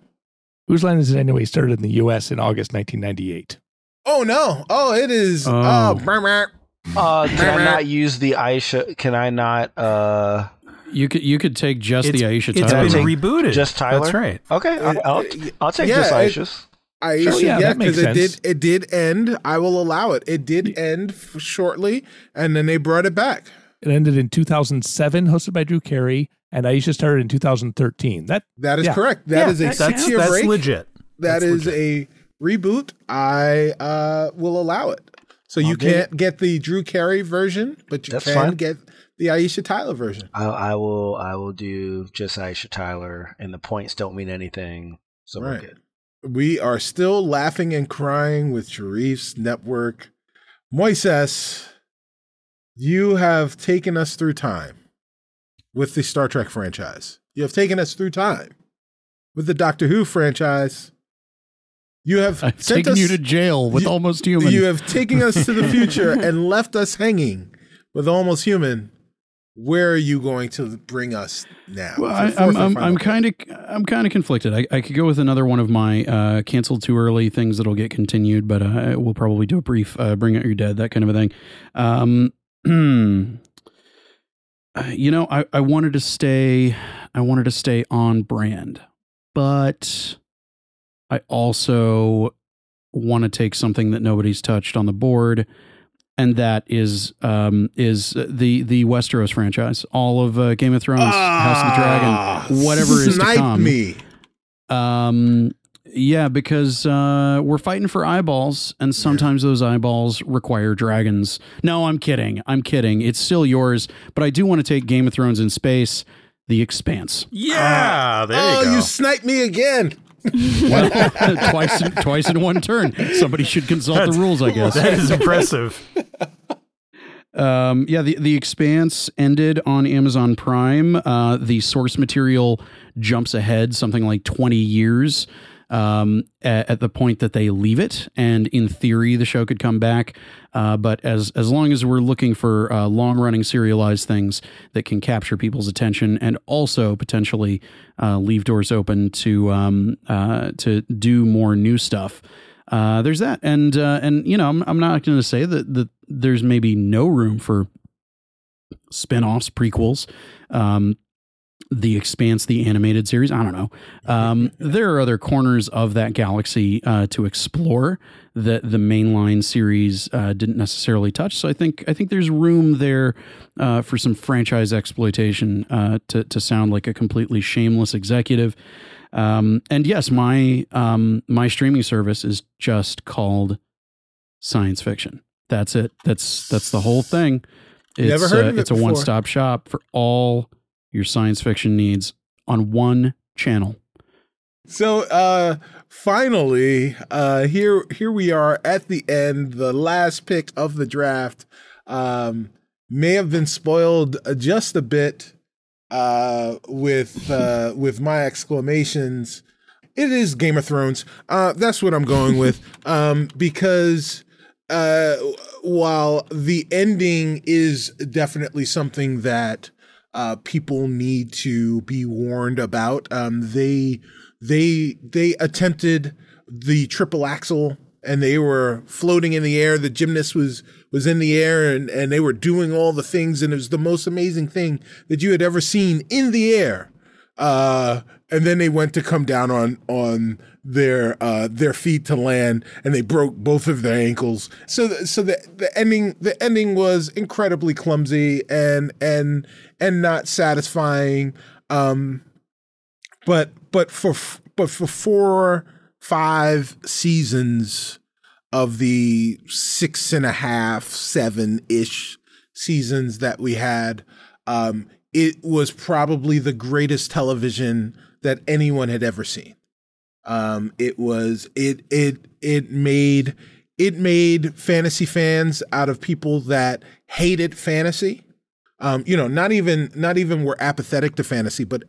Whose line is it anyway? Started in the U.S. in August 1998. Oh no! Oh, it is. Oh, brr, brr. Uh, can I not use the Aisha? Can I not? Uh, You could you could take just It's, the Aisha it's Tyler. been rebooted. just Tyler? That's right. okay, I- I'll, I'll take Yeah, just it- Aisha's. Aisha, Sure, yeah, yeah, that makes because it did. It did end. I will allow it. It did end f- shortly, and then they brought it back. It ended in 2007, hosted by Drew Carey, and Aisha started in 2013. That That is Yeah. correct. That Yeah, is a that six counts. year That's break. legit. That That's is legit. a reboot. I uh, will allow it. So you I'll do can't get the Drew Carey version, but you That's can fine. get the Aisha Tyler version. I, I will. I will do just Aisha Tyler, and the points don't mean anything, so we're good. We are still laughing and crying with Sharif's network. Moises, you have taken us through time with the Star Trek franchise. You have taken us through time with the Doctor Who franchise. You have I've sent taken us, you to jail with you- almost human. You have taken us to the future and left us hanging with Almost Human. Where are you going to bring us now? Well, I, I'm, I'm, I'm kind of I'm kind of conflicted. I, I could go with another one of my uh, canceled too early things that'll get continued, but uh, we'll probably do a brief uh, bring out your dead that kind of a thing. Um, uh, you know, I, I wanted to stay I wanted to stay on brand, but I also want to take something that nobody's touched on the board and that is um, is the the Westeros franchise, all of uh, Game of Thrones, House of the Ah, Dragon, whatever is to come. me. Um, yeah, because uh, we're fighting for eyeballs, and sometimes those eyeballs require dragons. No, I'm kidding. I'm kidding. It's still yours, but I do want to take Game of Thrones in space, The Expanse. Yeah, there oh, you go. Oh you sniped me again. twice, in, twice in one turn. Somebody should consult the rules, I guess. that is impressive. Um, yeah, the the Expanse ended on Amazon Prime. Uh, the source material jumps ahead something like twenty years um, at, at the point that they leave it, and in theory, the show could come back. Uh, but as as long as we're looking for uh, long running serialized things that can capture people's attention and also potentially uh, leave doors open to um, uh, to do more new stuff. Uh, there's that, and uh, and you know, I'm, I'm not going to say that that there's maybe no room for spin-offs, prequels, um, the Expanse, the animated series. I don't know. Um, there are other corners of that galaxy uh, to explore that the mainline series uh, didn't necessarily touch. So I think I think there's room there uh, for some franchise exploitation uh, to to sound like a completely shameless executive. Um, and yes, my um, my streaming service is just called science fiction. That's it. That's that's the whole thing. It's, Never heard uh, of it It's a one stop shop for all your science fiction needs on one channel. So uh finally, uh here here we are at the end, the last pick of the draft. Um may have been spoiled just a bit uh, with uh, with my exclamations. It is Game of Thrones. Uh, that's what I'm going with um, because uh, while the ending is definitely something that uh, people need to be warned about, um, they they they attempted the triple axel and they were floating in the air. The gymnast was was in the air and, and they were doing all the things, and it was the most amazing thing that you had ever seen in the air. Uh, and then they went to come down on on their uh, their feet to land, and they broke both of their ankles. So th- so the the ending the ending was incredibly clumsy and and and not satisfying. Um, but but for but for four five seasons of the six and a half seven ish seasons that we had, um, it was probably the greatest television that anyone had ever seen. Um, it was it it it made it made fantasy fans out of people that hated fantasy. Um, you know, not even not even were apathetic to fantasy, but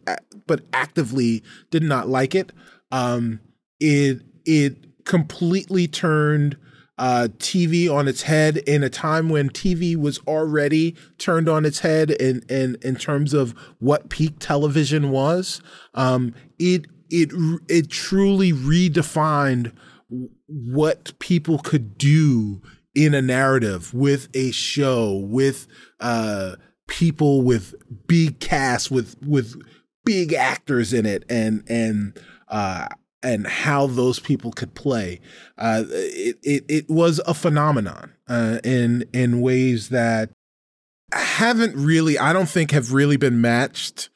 but actively did not like it. Um, it it completely turned uh, TV on its head in a time when TV was already turned on its head in in in terms of what peak television was. Um, it it it truly redefined what people could do in a narrative with a show with uh, people with big casts with with big actors in it and and uh, and how those people could play. Uh, it, it, it was a phenomenon uh, in in ways that haven't really, I don't think, have really been matched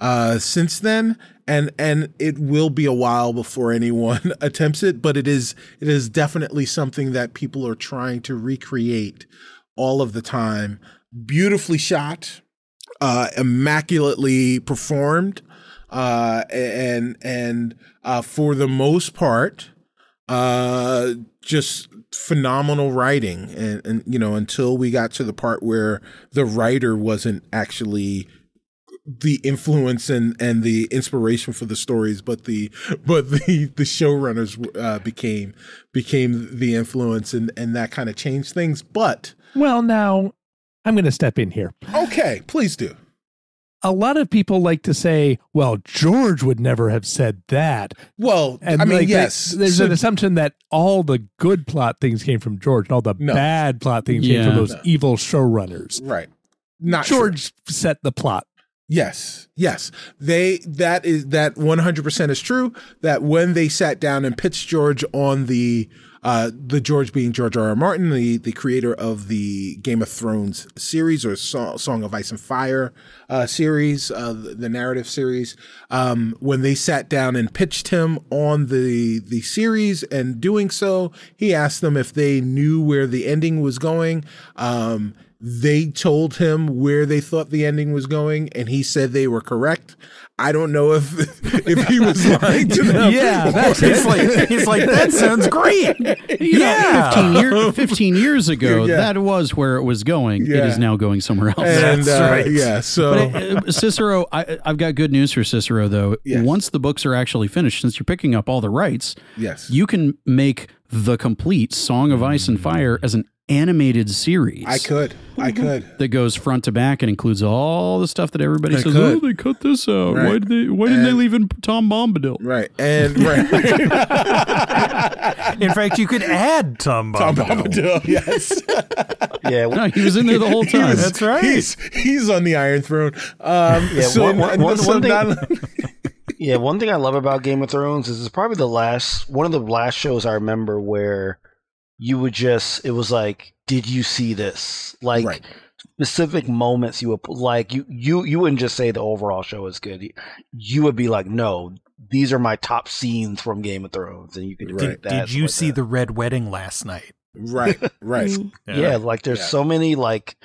uh, since then. And and it will be a while before anyone attempts it, but it is it is definitely something that people are trying to recreate all of the time. Beautifully shot, uh, immaculately performed uh, and and uh, for the most part, uh, just phenomenal writing, and, and you know until we got to the part where the writer wasn't actually the influence and and the inspiration for the stories, but the but the the showrunners uh, became became the influence, and and that kind of changed things. But well, now I'm going to step in here. Okay, please do a lot of people like to say, well, George would never have said that. Well, and I mean, like, yes. there's so, an assumption that all the good plot things came from George and all the no. bad plot things yeah. came from those no. evil showrunners. Right. Not George true. set the plot. Yes. Yes. They that is that 100% is true that when they sat down and pitched George on the uh, the George being George R. R. Martin, the, the creator of the Game of Thrones series or so- Song of Ice and Fire uh, series, uh, the, narrative series. Um, when they sat down and pitched him on the the series and doing so, he asked them if they knew where the ending was going. Um, they told him where they thought the ending was going, and he said they were correct. I don't know if if he was lying to them. Yeah, that's he's like he's like that sounds great. You yeah, know, 15, year, 15 years ago, yeah. that was where it was going. Yeah. It is now going somewhere else. And, that's uh, right. Yeah. So but, uh, Cicero, I, have got good news for Cicero though. Yes. Once the books are actually finished, since you're picking up all the rights, yes, you can make the complete Song of Ice and Fire as an animated series. I could. I could. That goes front to back and includes all the stuff that everybody I says, could. "Oh, they cut this out. Right. Why did they why didn't they leave in Tom Bombadil?" Right. And right. in fact, you could add Tom Bombadil. Tom Bombadil, yes. yeah, no, he was in there the whole time. Was, That's right. He's, he's on the Iron Throne. Um, yeah, so, one, one, one, so one thing, yeah, one thing I love about Game of Thrones is it's probably the last one of the last shows I remember where you would just it was like did you see this like right. specific moments you would like you you you wouldn't just say the overall show is good you would be like no these are my top scenes from game of thrones and you could right. did, did you see that. the red wedding last night right right yeah. yeah. like there's yeah. so many like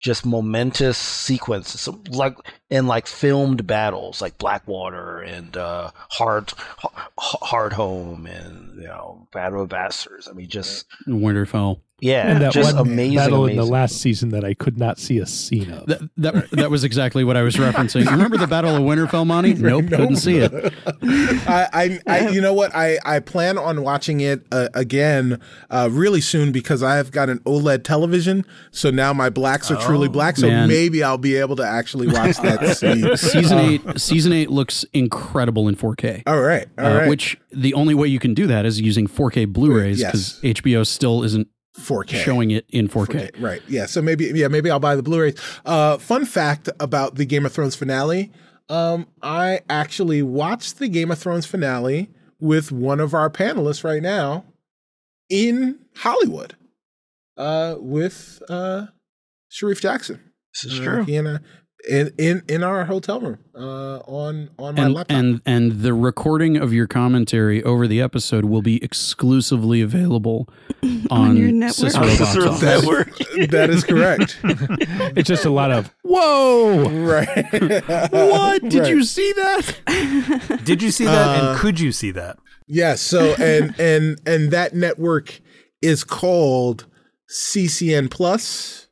just momentous sequences. Like in like filmed battles like blackwater and uh hard hard home and you know battle of bastards. I mean just winterfell Yeah, and that just one amazing. battle in the last season that I could not see a scene of. That that, that was exactly what I was referencing. Remember the Battle of Winterfell, Monty? Nope, couldn't see it. I, I, I, you know what? I, I plan on watching it uh, again uh, really soon because I have got an OLED television. So now my blacks are truly black. So man. maybe I'll be able to actually watch that scene. Season Uh, eight, season eight looks incredible in 4K. All right, all uh, right. Which the only way you can do that is using 4K Blu-rays because HBO still isn't 4K. showing it in 4K. Okay, right. Yeah. So maybe, yeah, maybe I'll buy the Blu-rays. Uh, fun fact about the Game of Thrones finale. Um, I actually watched the Game of Thrones finale with one of our panelists right now in Hollywood, uh, with uh, Sharif Jackson. This is Uh, true. he and I, in in in our hotel room, uh, on on my And, laptop. and and the recording of your commentary over the episode will be exclusively available on, your network. Cicero On Box Cicero's Office. network. that is correct. it's just a lot of whoa. right. What did Right. you see that? Did you see that? Uh, and could you see that? Yes. So and and and that network is called CCN Plus.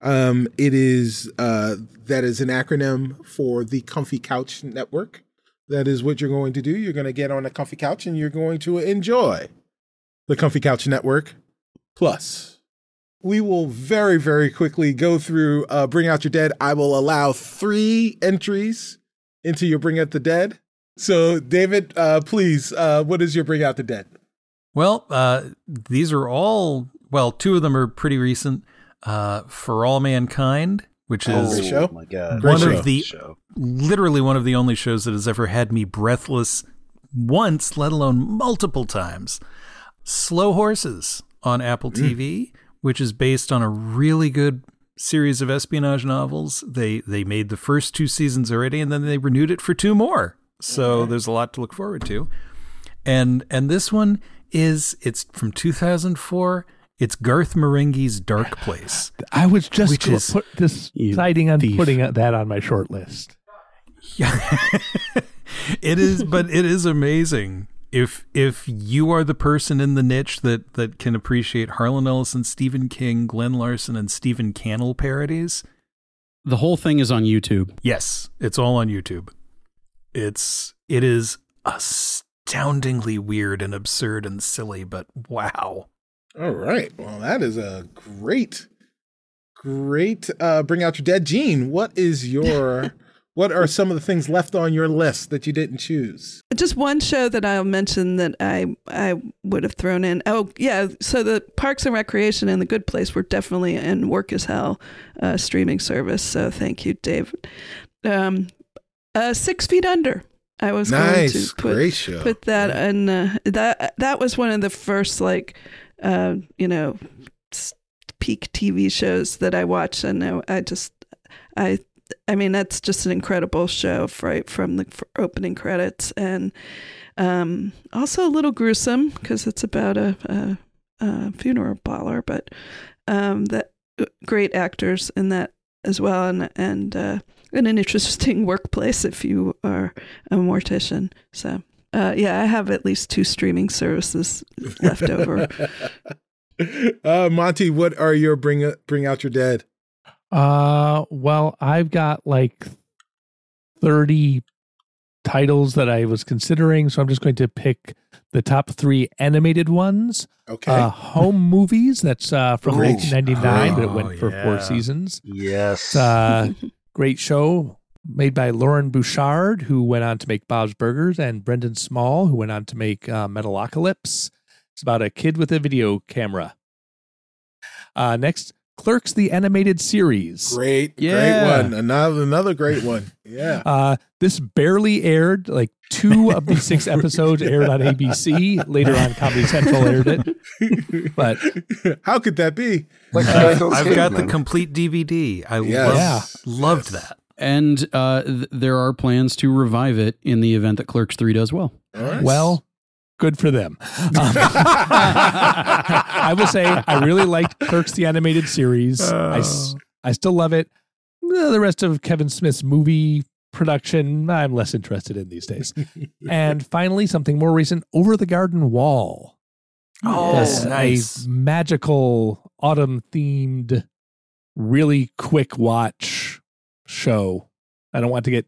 Um, it is uh, that is an acronym for the Comfy Couch Network. That is what you're going to do. You're going to get on a comfy couch and you're going to enjoy the Comfy Couch Network Plus. We will very very quickly go through uh, Bring Out Your Dead. I will allow three entries into your Bring Out the Dead. So, David, uh, please, uh, what is your Bring Out the Dead? Well, uh, these are all, well, two of them are pretty recent. Uh, For All Mankind, which Oh, is great show. Oh my god! Great one show. of the, Show. literally one of the only shows that has ever had me breathless once, let alone multiple times. Slow Horses on Apple mm. TV, which is based on a really good series of espionage novels. They they made the first two seasons already, and then they renewed it for two more. So there's a lot to look forward to. And and this one is it's from 2004. It's Garth Marenghi's Dark Place. I was just Which is- put this deciding on thief. putting that on my short list. Yeah. it is but it is amazing. If if you are the person in the niche that that can appreciate Harlan Ellison, Stephen King, Glen Larson and Stephen Cannell parodies, The whole thing is on YouTube. yes, it's all on YouTube. It's it is astoundingly weird and absurd and silly, but wow. All right. Well, that is a great, great. Uh, bring out your dead, Jean. What is your? what are some of the things left on your list that you didn't choose? Just one show that I'll mention that I I would have thrown in. Oh yeah, so the Parks and Recreation and the Good Place were definitely in Work as Hell uh, streaming service. So thank you, David. Um, uh, Six Feet Under. I was going to put put that in. Uh, that that was one of the first like uh, you know peak TV shows that I watch. and I, I just I I mean, that's just an incredible show right from the opening credits, and um, also a little gruesome because it's about a, a, a funeral parlor, but um, that great actors in that as well, and and uh, and an interesting workplace if you are a mortician. So. Uh, yeah, I have at least two streaming services left over. uh, Monty, what are your bring bring out your dead? Uh, well, I've got like 30 titles that I was considering, so I'm just going to pick the top three animated ones. Okay. Uh, home movies, that's uh, from Great. 1999, but it Oh, went for four seasons. Yes. It's a great show made by Loren Bouchard, who went on to make Bob's Burgers, and Brendan Small, who went on to make uh, Metalocalypse. It's about a kid with a video camera. Uh, next, Clerks, the animated series. great, Yeah. great one. Another another great one. Yeah. Uh, this barely aired. Like two of the six episodes aired on ABC. Later on, Comedy Central aired it. But how could that be? Like I've, I've got the complete DVD. I Yes. loved, loved that. And uh, th- there are plans to revive it in the event that Clerks 3 does well. All right. well, good for them. Um, I will say I really liked Clerks the animated series. I, s- I still love it. Uh, The rest of Kevin Smith's movie production, I'm less interested in these days. and finally, something more recent, Over the Garden Wall. Oh, Yes, nice. a magical autumn themed, really quick watch show. I don't want to get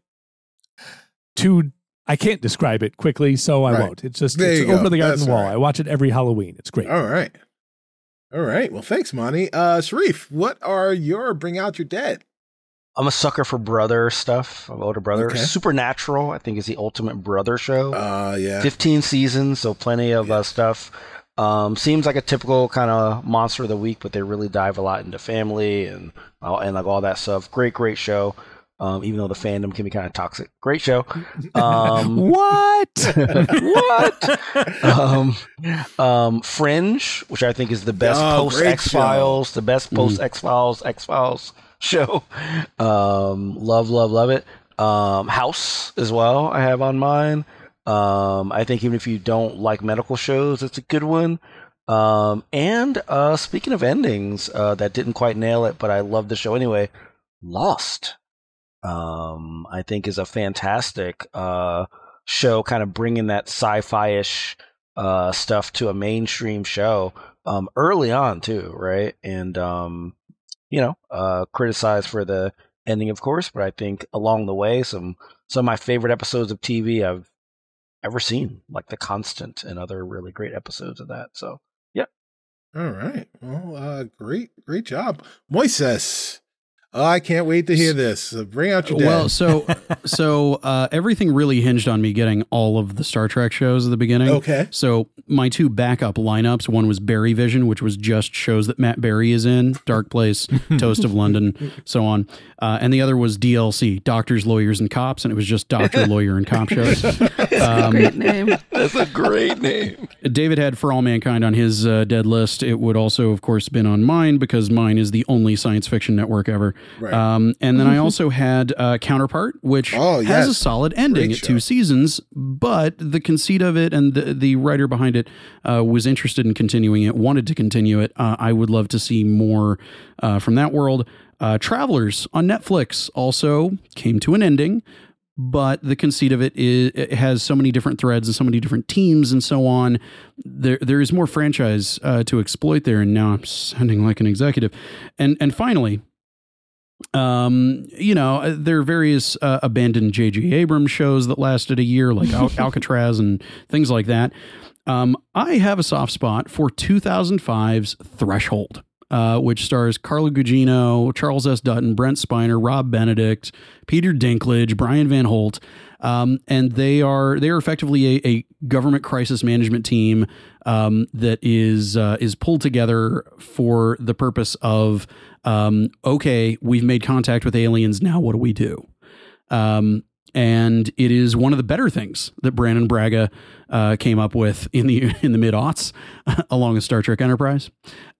too. I can't describe it quickly, so I Right. won't. It's just There it's you go. over the garden That's wall. all right. I watch it every Halloween. It's great. All right. All right. Well, thanks, Monty. Uh, Sharif, what are your Bring Out Your Dead? I'm a sucker for brother stuff. I'm older brother. Okay. Supernatural, I think, is the ultimate brother show. Uh, yeah. 15 seasons, so plenty of uh, stuff. Um, seems like a typical kind of monster of the week, but they really dive a lot into family and all- and like all that stuff. Great, great show. Um, even though the fandom can be kind of toxic. Great show. Um, What? what? um, um, Fringe, which I think is the best Oh, post X Files, the best post X Files, X Files show. Um, love, love, love it. Um, House as well. I have on mine. Um, I think even if you don't like medical shows, it's a good one. Um, and uh, speaking of endings, uh, that didn't quite nail it, but I love the show anyway. Lost um, I think is a fantastic uh, show, kind of bringing that sci-fi ish uh, stuff to a mainstream show um, early on too, right? And um, you know, uh, criticized for the ending, of course, but I think along the way, some some of my favorite episodes of TV I've ever seen, like The Constant and other really great episodes of that. So yeah. All right. Well, uh, great, great job. Moises. Oh, I can't wait to hear this. Uh, bring out your dad. Well, so so uh, everything really hinged on me getting all of the Star Trek shows at the beginning. Okay. So my two backup lineups, one was Berry Vision, which was just shows that Matt Berry is in, Dark Place, Toast of London, so on, uh, and the other was DLC, Doctors, Lawyers, and Cops, and it was just Doctor, Lawyer, and Cop shows. Um, Great name. that's a great name. David had For All Mankind on his uh, dead list. It would also, of course, been on mine because mine is the only science fiction network ever. Right. Um, and then I also had uh, Counterpart, which Oh, has a solid ending at two seasons, but the conceit of it and the, the writer behind it uh, was interested in continuing it, wanted to continue it. Uh, I would love to see more uh, from that world. Uh, Travelers on Netflix also came to an ending but the conceit of it is it has so many different threads and so many different teams and so on. There there is more franchise uh, to exploit there, and now I'm sounding like an executive. And and finally. Um, you know, uh, there are various uh, abandoned J.J. Abrams shows that lasted a year, like Al- Alcatraz and things like that. Um, I have a soft spot for 2005's Threshold, uh, which stars Carla Gugino, Charles S. Dutton, Brent Spiner, Rob Benedict, Peter Dinklage, Brian Van Holt, um, and they are they are effectively a, a government crisis management team um, that is uh, is pulled together for the purpose of um, okay, we've made contact with aliens. Now, what do we do? Um, and it is one of the better things that Brannon Braga uh, came up with in the in the mid aughts, along with Star Trek Enterprise.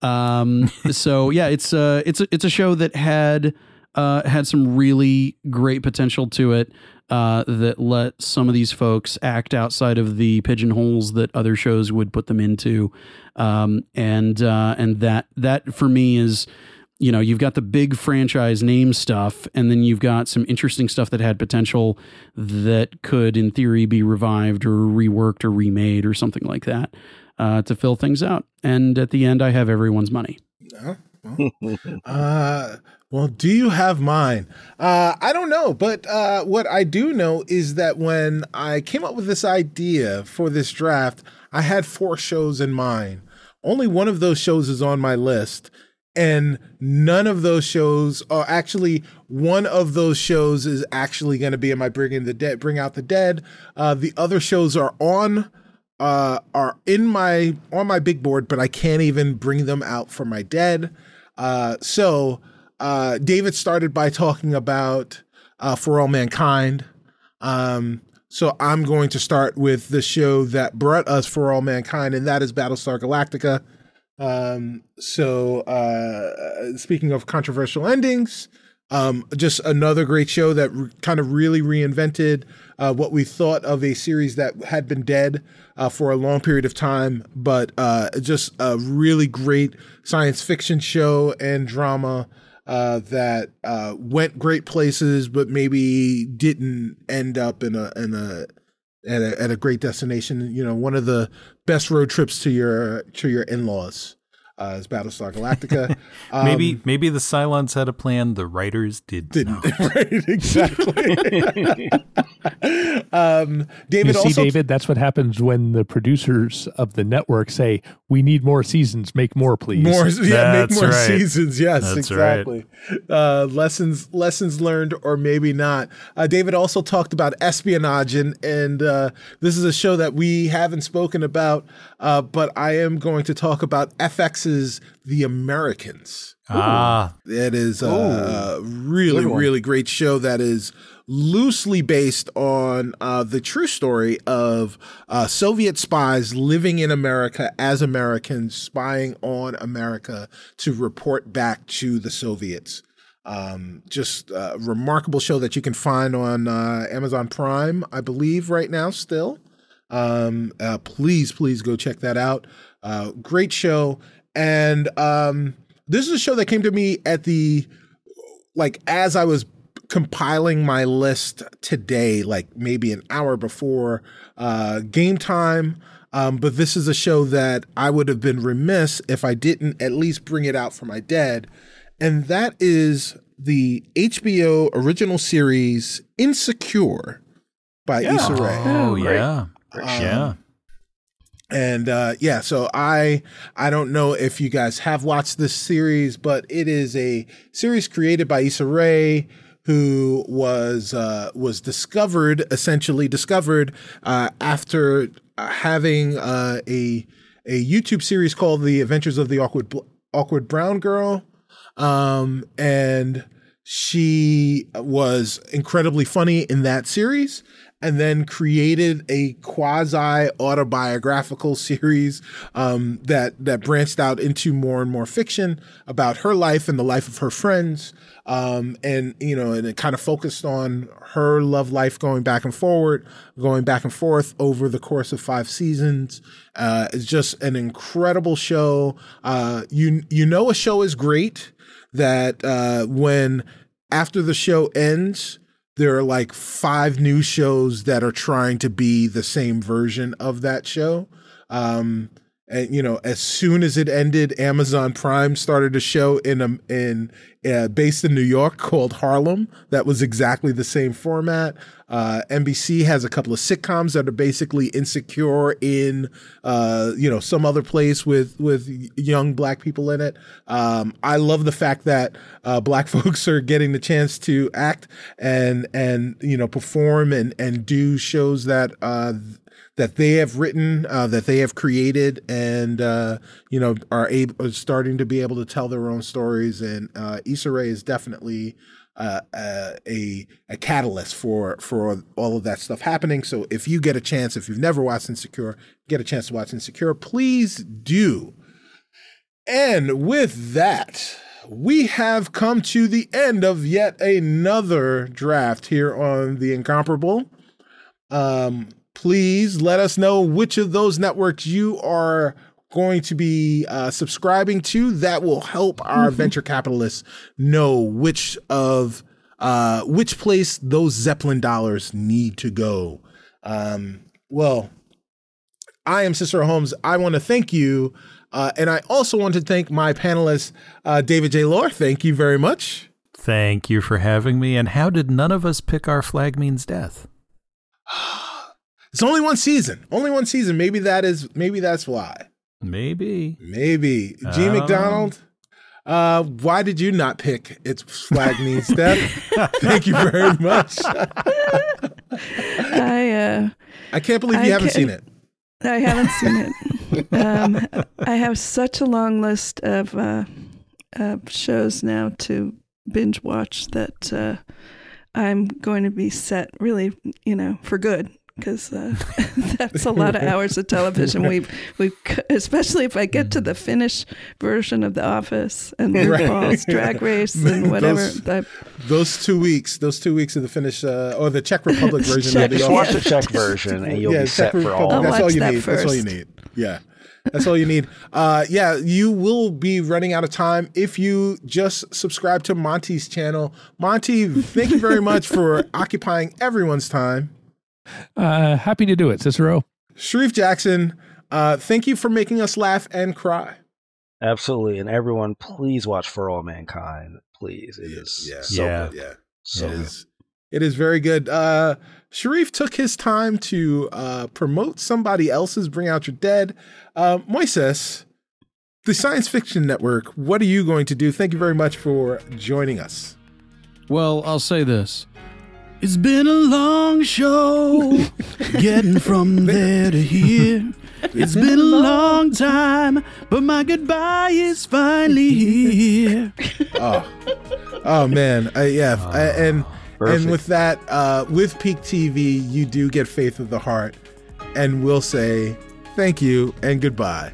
Um, so yeah, it's uh, it's a, it's a show that had uh, had some really great potential to it. Uh, that let some of these folks act outside of the pigeonholes that other shows would put them into, um, and uh, and that that for me is you know, you've got the big franchise name stuff, and then you've got some interesting stuff that had potential that could, in theory, be revived or reworked or remade or something like that uh, to fill things out. And at the end, I have everyone's money. Uh, well, uh, well, do you have mine? Uh, I don't know, but uh, what I do know is that when I came up with this idea for this draft, I had four shows in mind. Only one of those shows is on my list, and none of those shows are actually one of those shows is actually going to be in my Bring in the Dead, Bring Out the Dead. Uh, the other shows are on uh, are in my on my big board, but I can't even bring them out for my dead. Uh, so uh, David started by talking about uh, For All Mankind. Um, so I'm going to start with the show that brought us For All Mankind, and that is Battlestar Galactica. Um, so uh, speaking of controversial endings, um, just another great show that re- kind of really reinvented uh, what we thought of a series that had been dead uh, for a long period of time, but uh, just a really great science fiction show and drama uh, that uh, went great places, but maybe didn't end up in a in a at a, at a great destination. You know, one of the best road trips to your to your in laws. Uh, is Battlestar Galactica. Um, maybe maybe the Cylons had a plan. The writers did didn't not. right exactly. um, David you see, also David, that's what happens when the producers of the network say, "We need more seasons. Make more, please." more yeah make more right. seasons yes That's right. exactly uh lessons lessons learned or maybe not uh david also talked about espionage and and uh this is a show that we haven't spoken about uh but i am going to talk about fx's the americans. Ah, it is a really, really great show that is loosely based on uh, the true story of uh, Soviet spies living in America as Americans, spying on America to report back to the Soviets. Um, just a remarkable show that you can find on uh, Amazon Prime, I believe, right now, still. Um, uh, please, please go check that out. Uh, great show. And um, this is a show that came to me at the like as I was compiling my list today, like maybe an hour before uh, game time. Um, but this is a show that I would have been remiss if I didn't at least bring it out for my dad, and that is the HBO original series Insecure by Issa Rae. oh great. Yeah, yeah. And uh, yeah, so I I don't know if you guys have watched this series, but it is a series created by Issa Rae, who was uh, was discovered essentially discovered uh, after uh, having uh, a a YouTube series called The Adventures of the Awkward Awkward Brown Girl, um, and she was incredibly funny in that series and then created a quasi autobiographical series um, that that branched out into more and more fiction about her life and the life of her friends. Um, and you know and it kind of focused on her love life going back and forward going back and forth over the course of five seasons. Uh, it's just an incredible show. Uh, you you know a show is great that uh, when after the show ends, there are like five new shows that are trying to be the same version of that show. Um, and you know, as soon as it ended, Amazon Prime started a show in a in uh, based in New York called Harlem. That was exactly the same format. Uh, NBC has a couple of sitcoms that are basically insecure in uh, you know some other place with with young black people in it. Um, I love the fact that uh, black folks are getting the chance to act and and you know perform and and do shows that uh, that they have written, uh, that they have created, and uh, you know are able are starting to be able to tell their own stories. And uh, Issa Rae is definitely uh, uh, a a catalyst for for all of that stuff happening. So if you get a chance, if you've never watched Insecure, get a chance to watch Insecure, please do. And with that, we have come to the end of yet another draft here on the Incomparable. Um, please let us know which of those networks you are going to be uh, subscribing to. That will help our venture capitalists know which of uh, which place those Zeppelin dollars need to go. Um, well, I am Cicero Holmes. I want to thank you. Uh, and I also want to thank my panelist, uh, David J. Loehr. Thank you very much. Thank you for having me. And how did none of us pick our flag means death? It's only one season. Only one season. Maybe that is. Maybe that's why. Maybe. Maybe G. Oh. MacDonald. Uh, why did you not pick its flag means death? Thank you very much. I uh, I can't believe you I haven't can't- seen it. I haven't seen it. Um, I have such a long list of uh, uh, shows now to binge watch that uh, I'm going to be set really, you know, for good because uh, that's a lot of hours of television. We we especially if I get to the Finnish version of The Office and Right. RuPaul's Drag Race and whatever. Those- Those two weeks, those two weeks of the Finnish uh, or the Czech Republic version Czech- of the Just Yeah. watch Office. the Czech version and you'll yeah, be set Czech for all. I'll That's all you that need. That's all you need. Yeah. That's all you need. Uh, yeah, you will be running out of time if you just subscribe to Monty's channel. Monty, thank you very much for occupying everyone's time. Uh, happy to do it, Cicero. Sharif Jackson, Uh, thank you for making us laugh and cry. Absolutely. And everyone, please watch For All Mankind. Please. It is Yeah. so Yeah. good. Yeah. So it good. is. It is very good. Uh, Sharif took his time to uh, promote somebody else's Bring Out Your Dead. Uh, Moises, the Science Fiction Network, what are you going to do? Thank you very much for joining us. Well, I'll say this. It's been a long show getting from there to here. It's been a long time, but my goodbye is finally here. Oh, oh man, uh, yeah, Ah, I- and Perfect. and with that, uh, with Peak TV, you do get Faith of the Heart, and we'll say thank you and goodbye.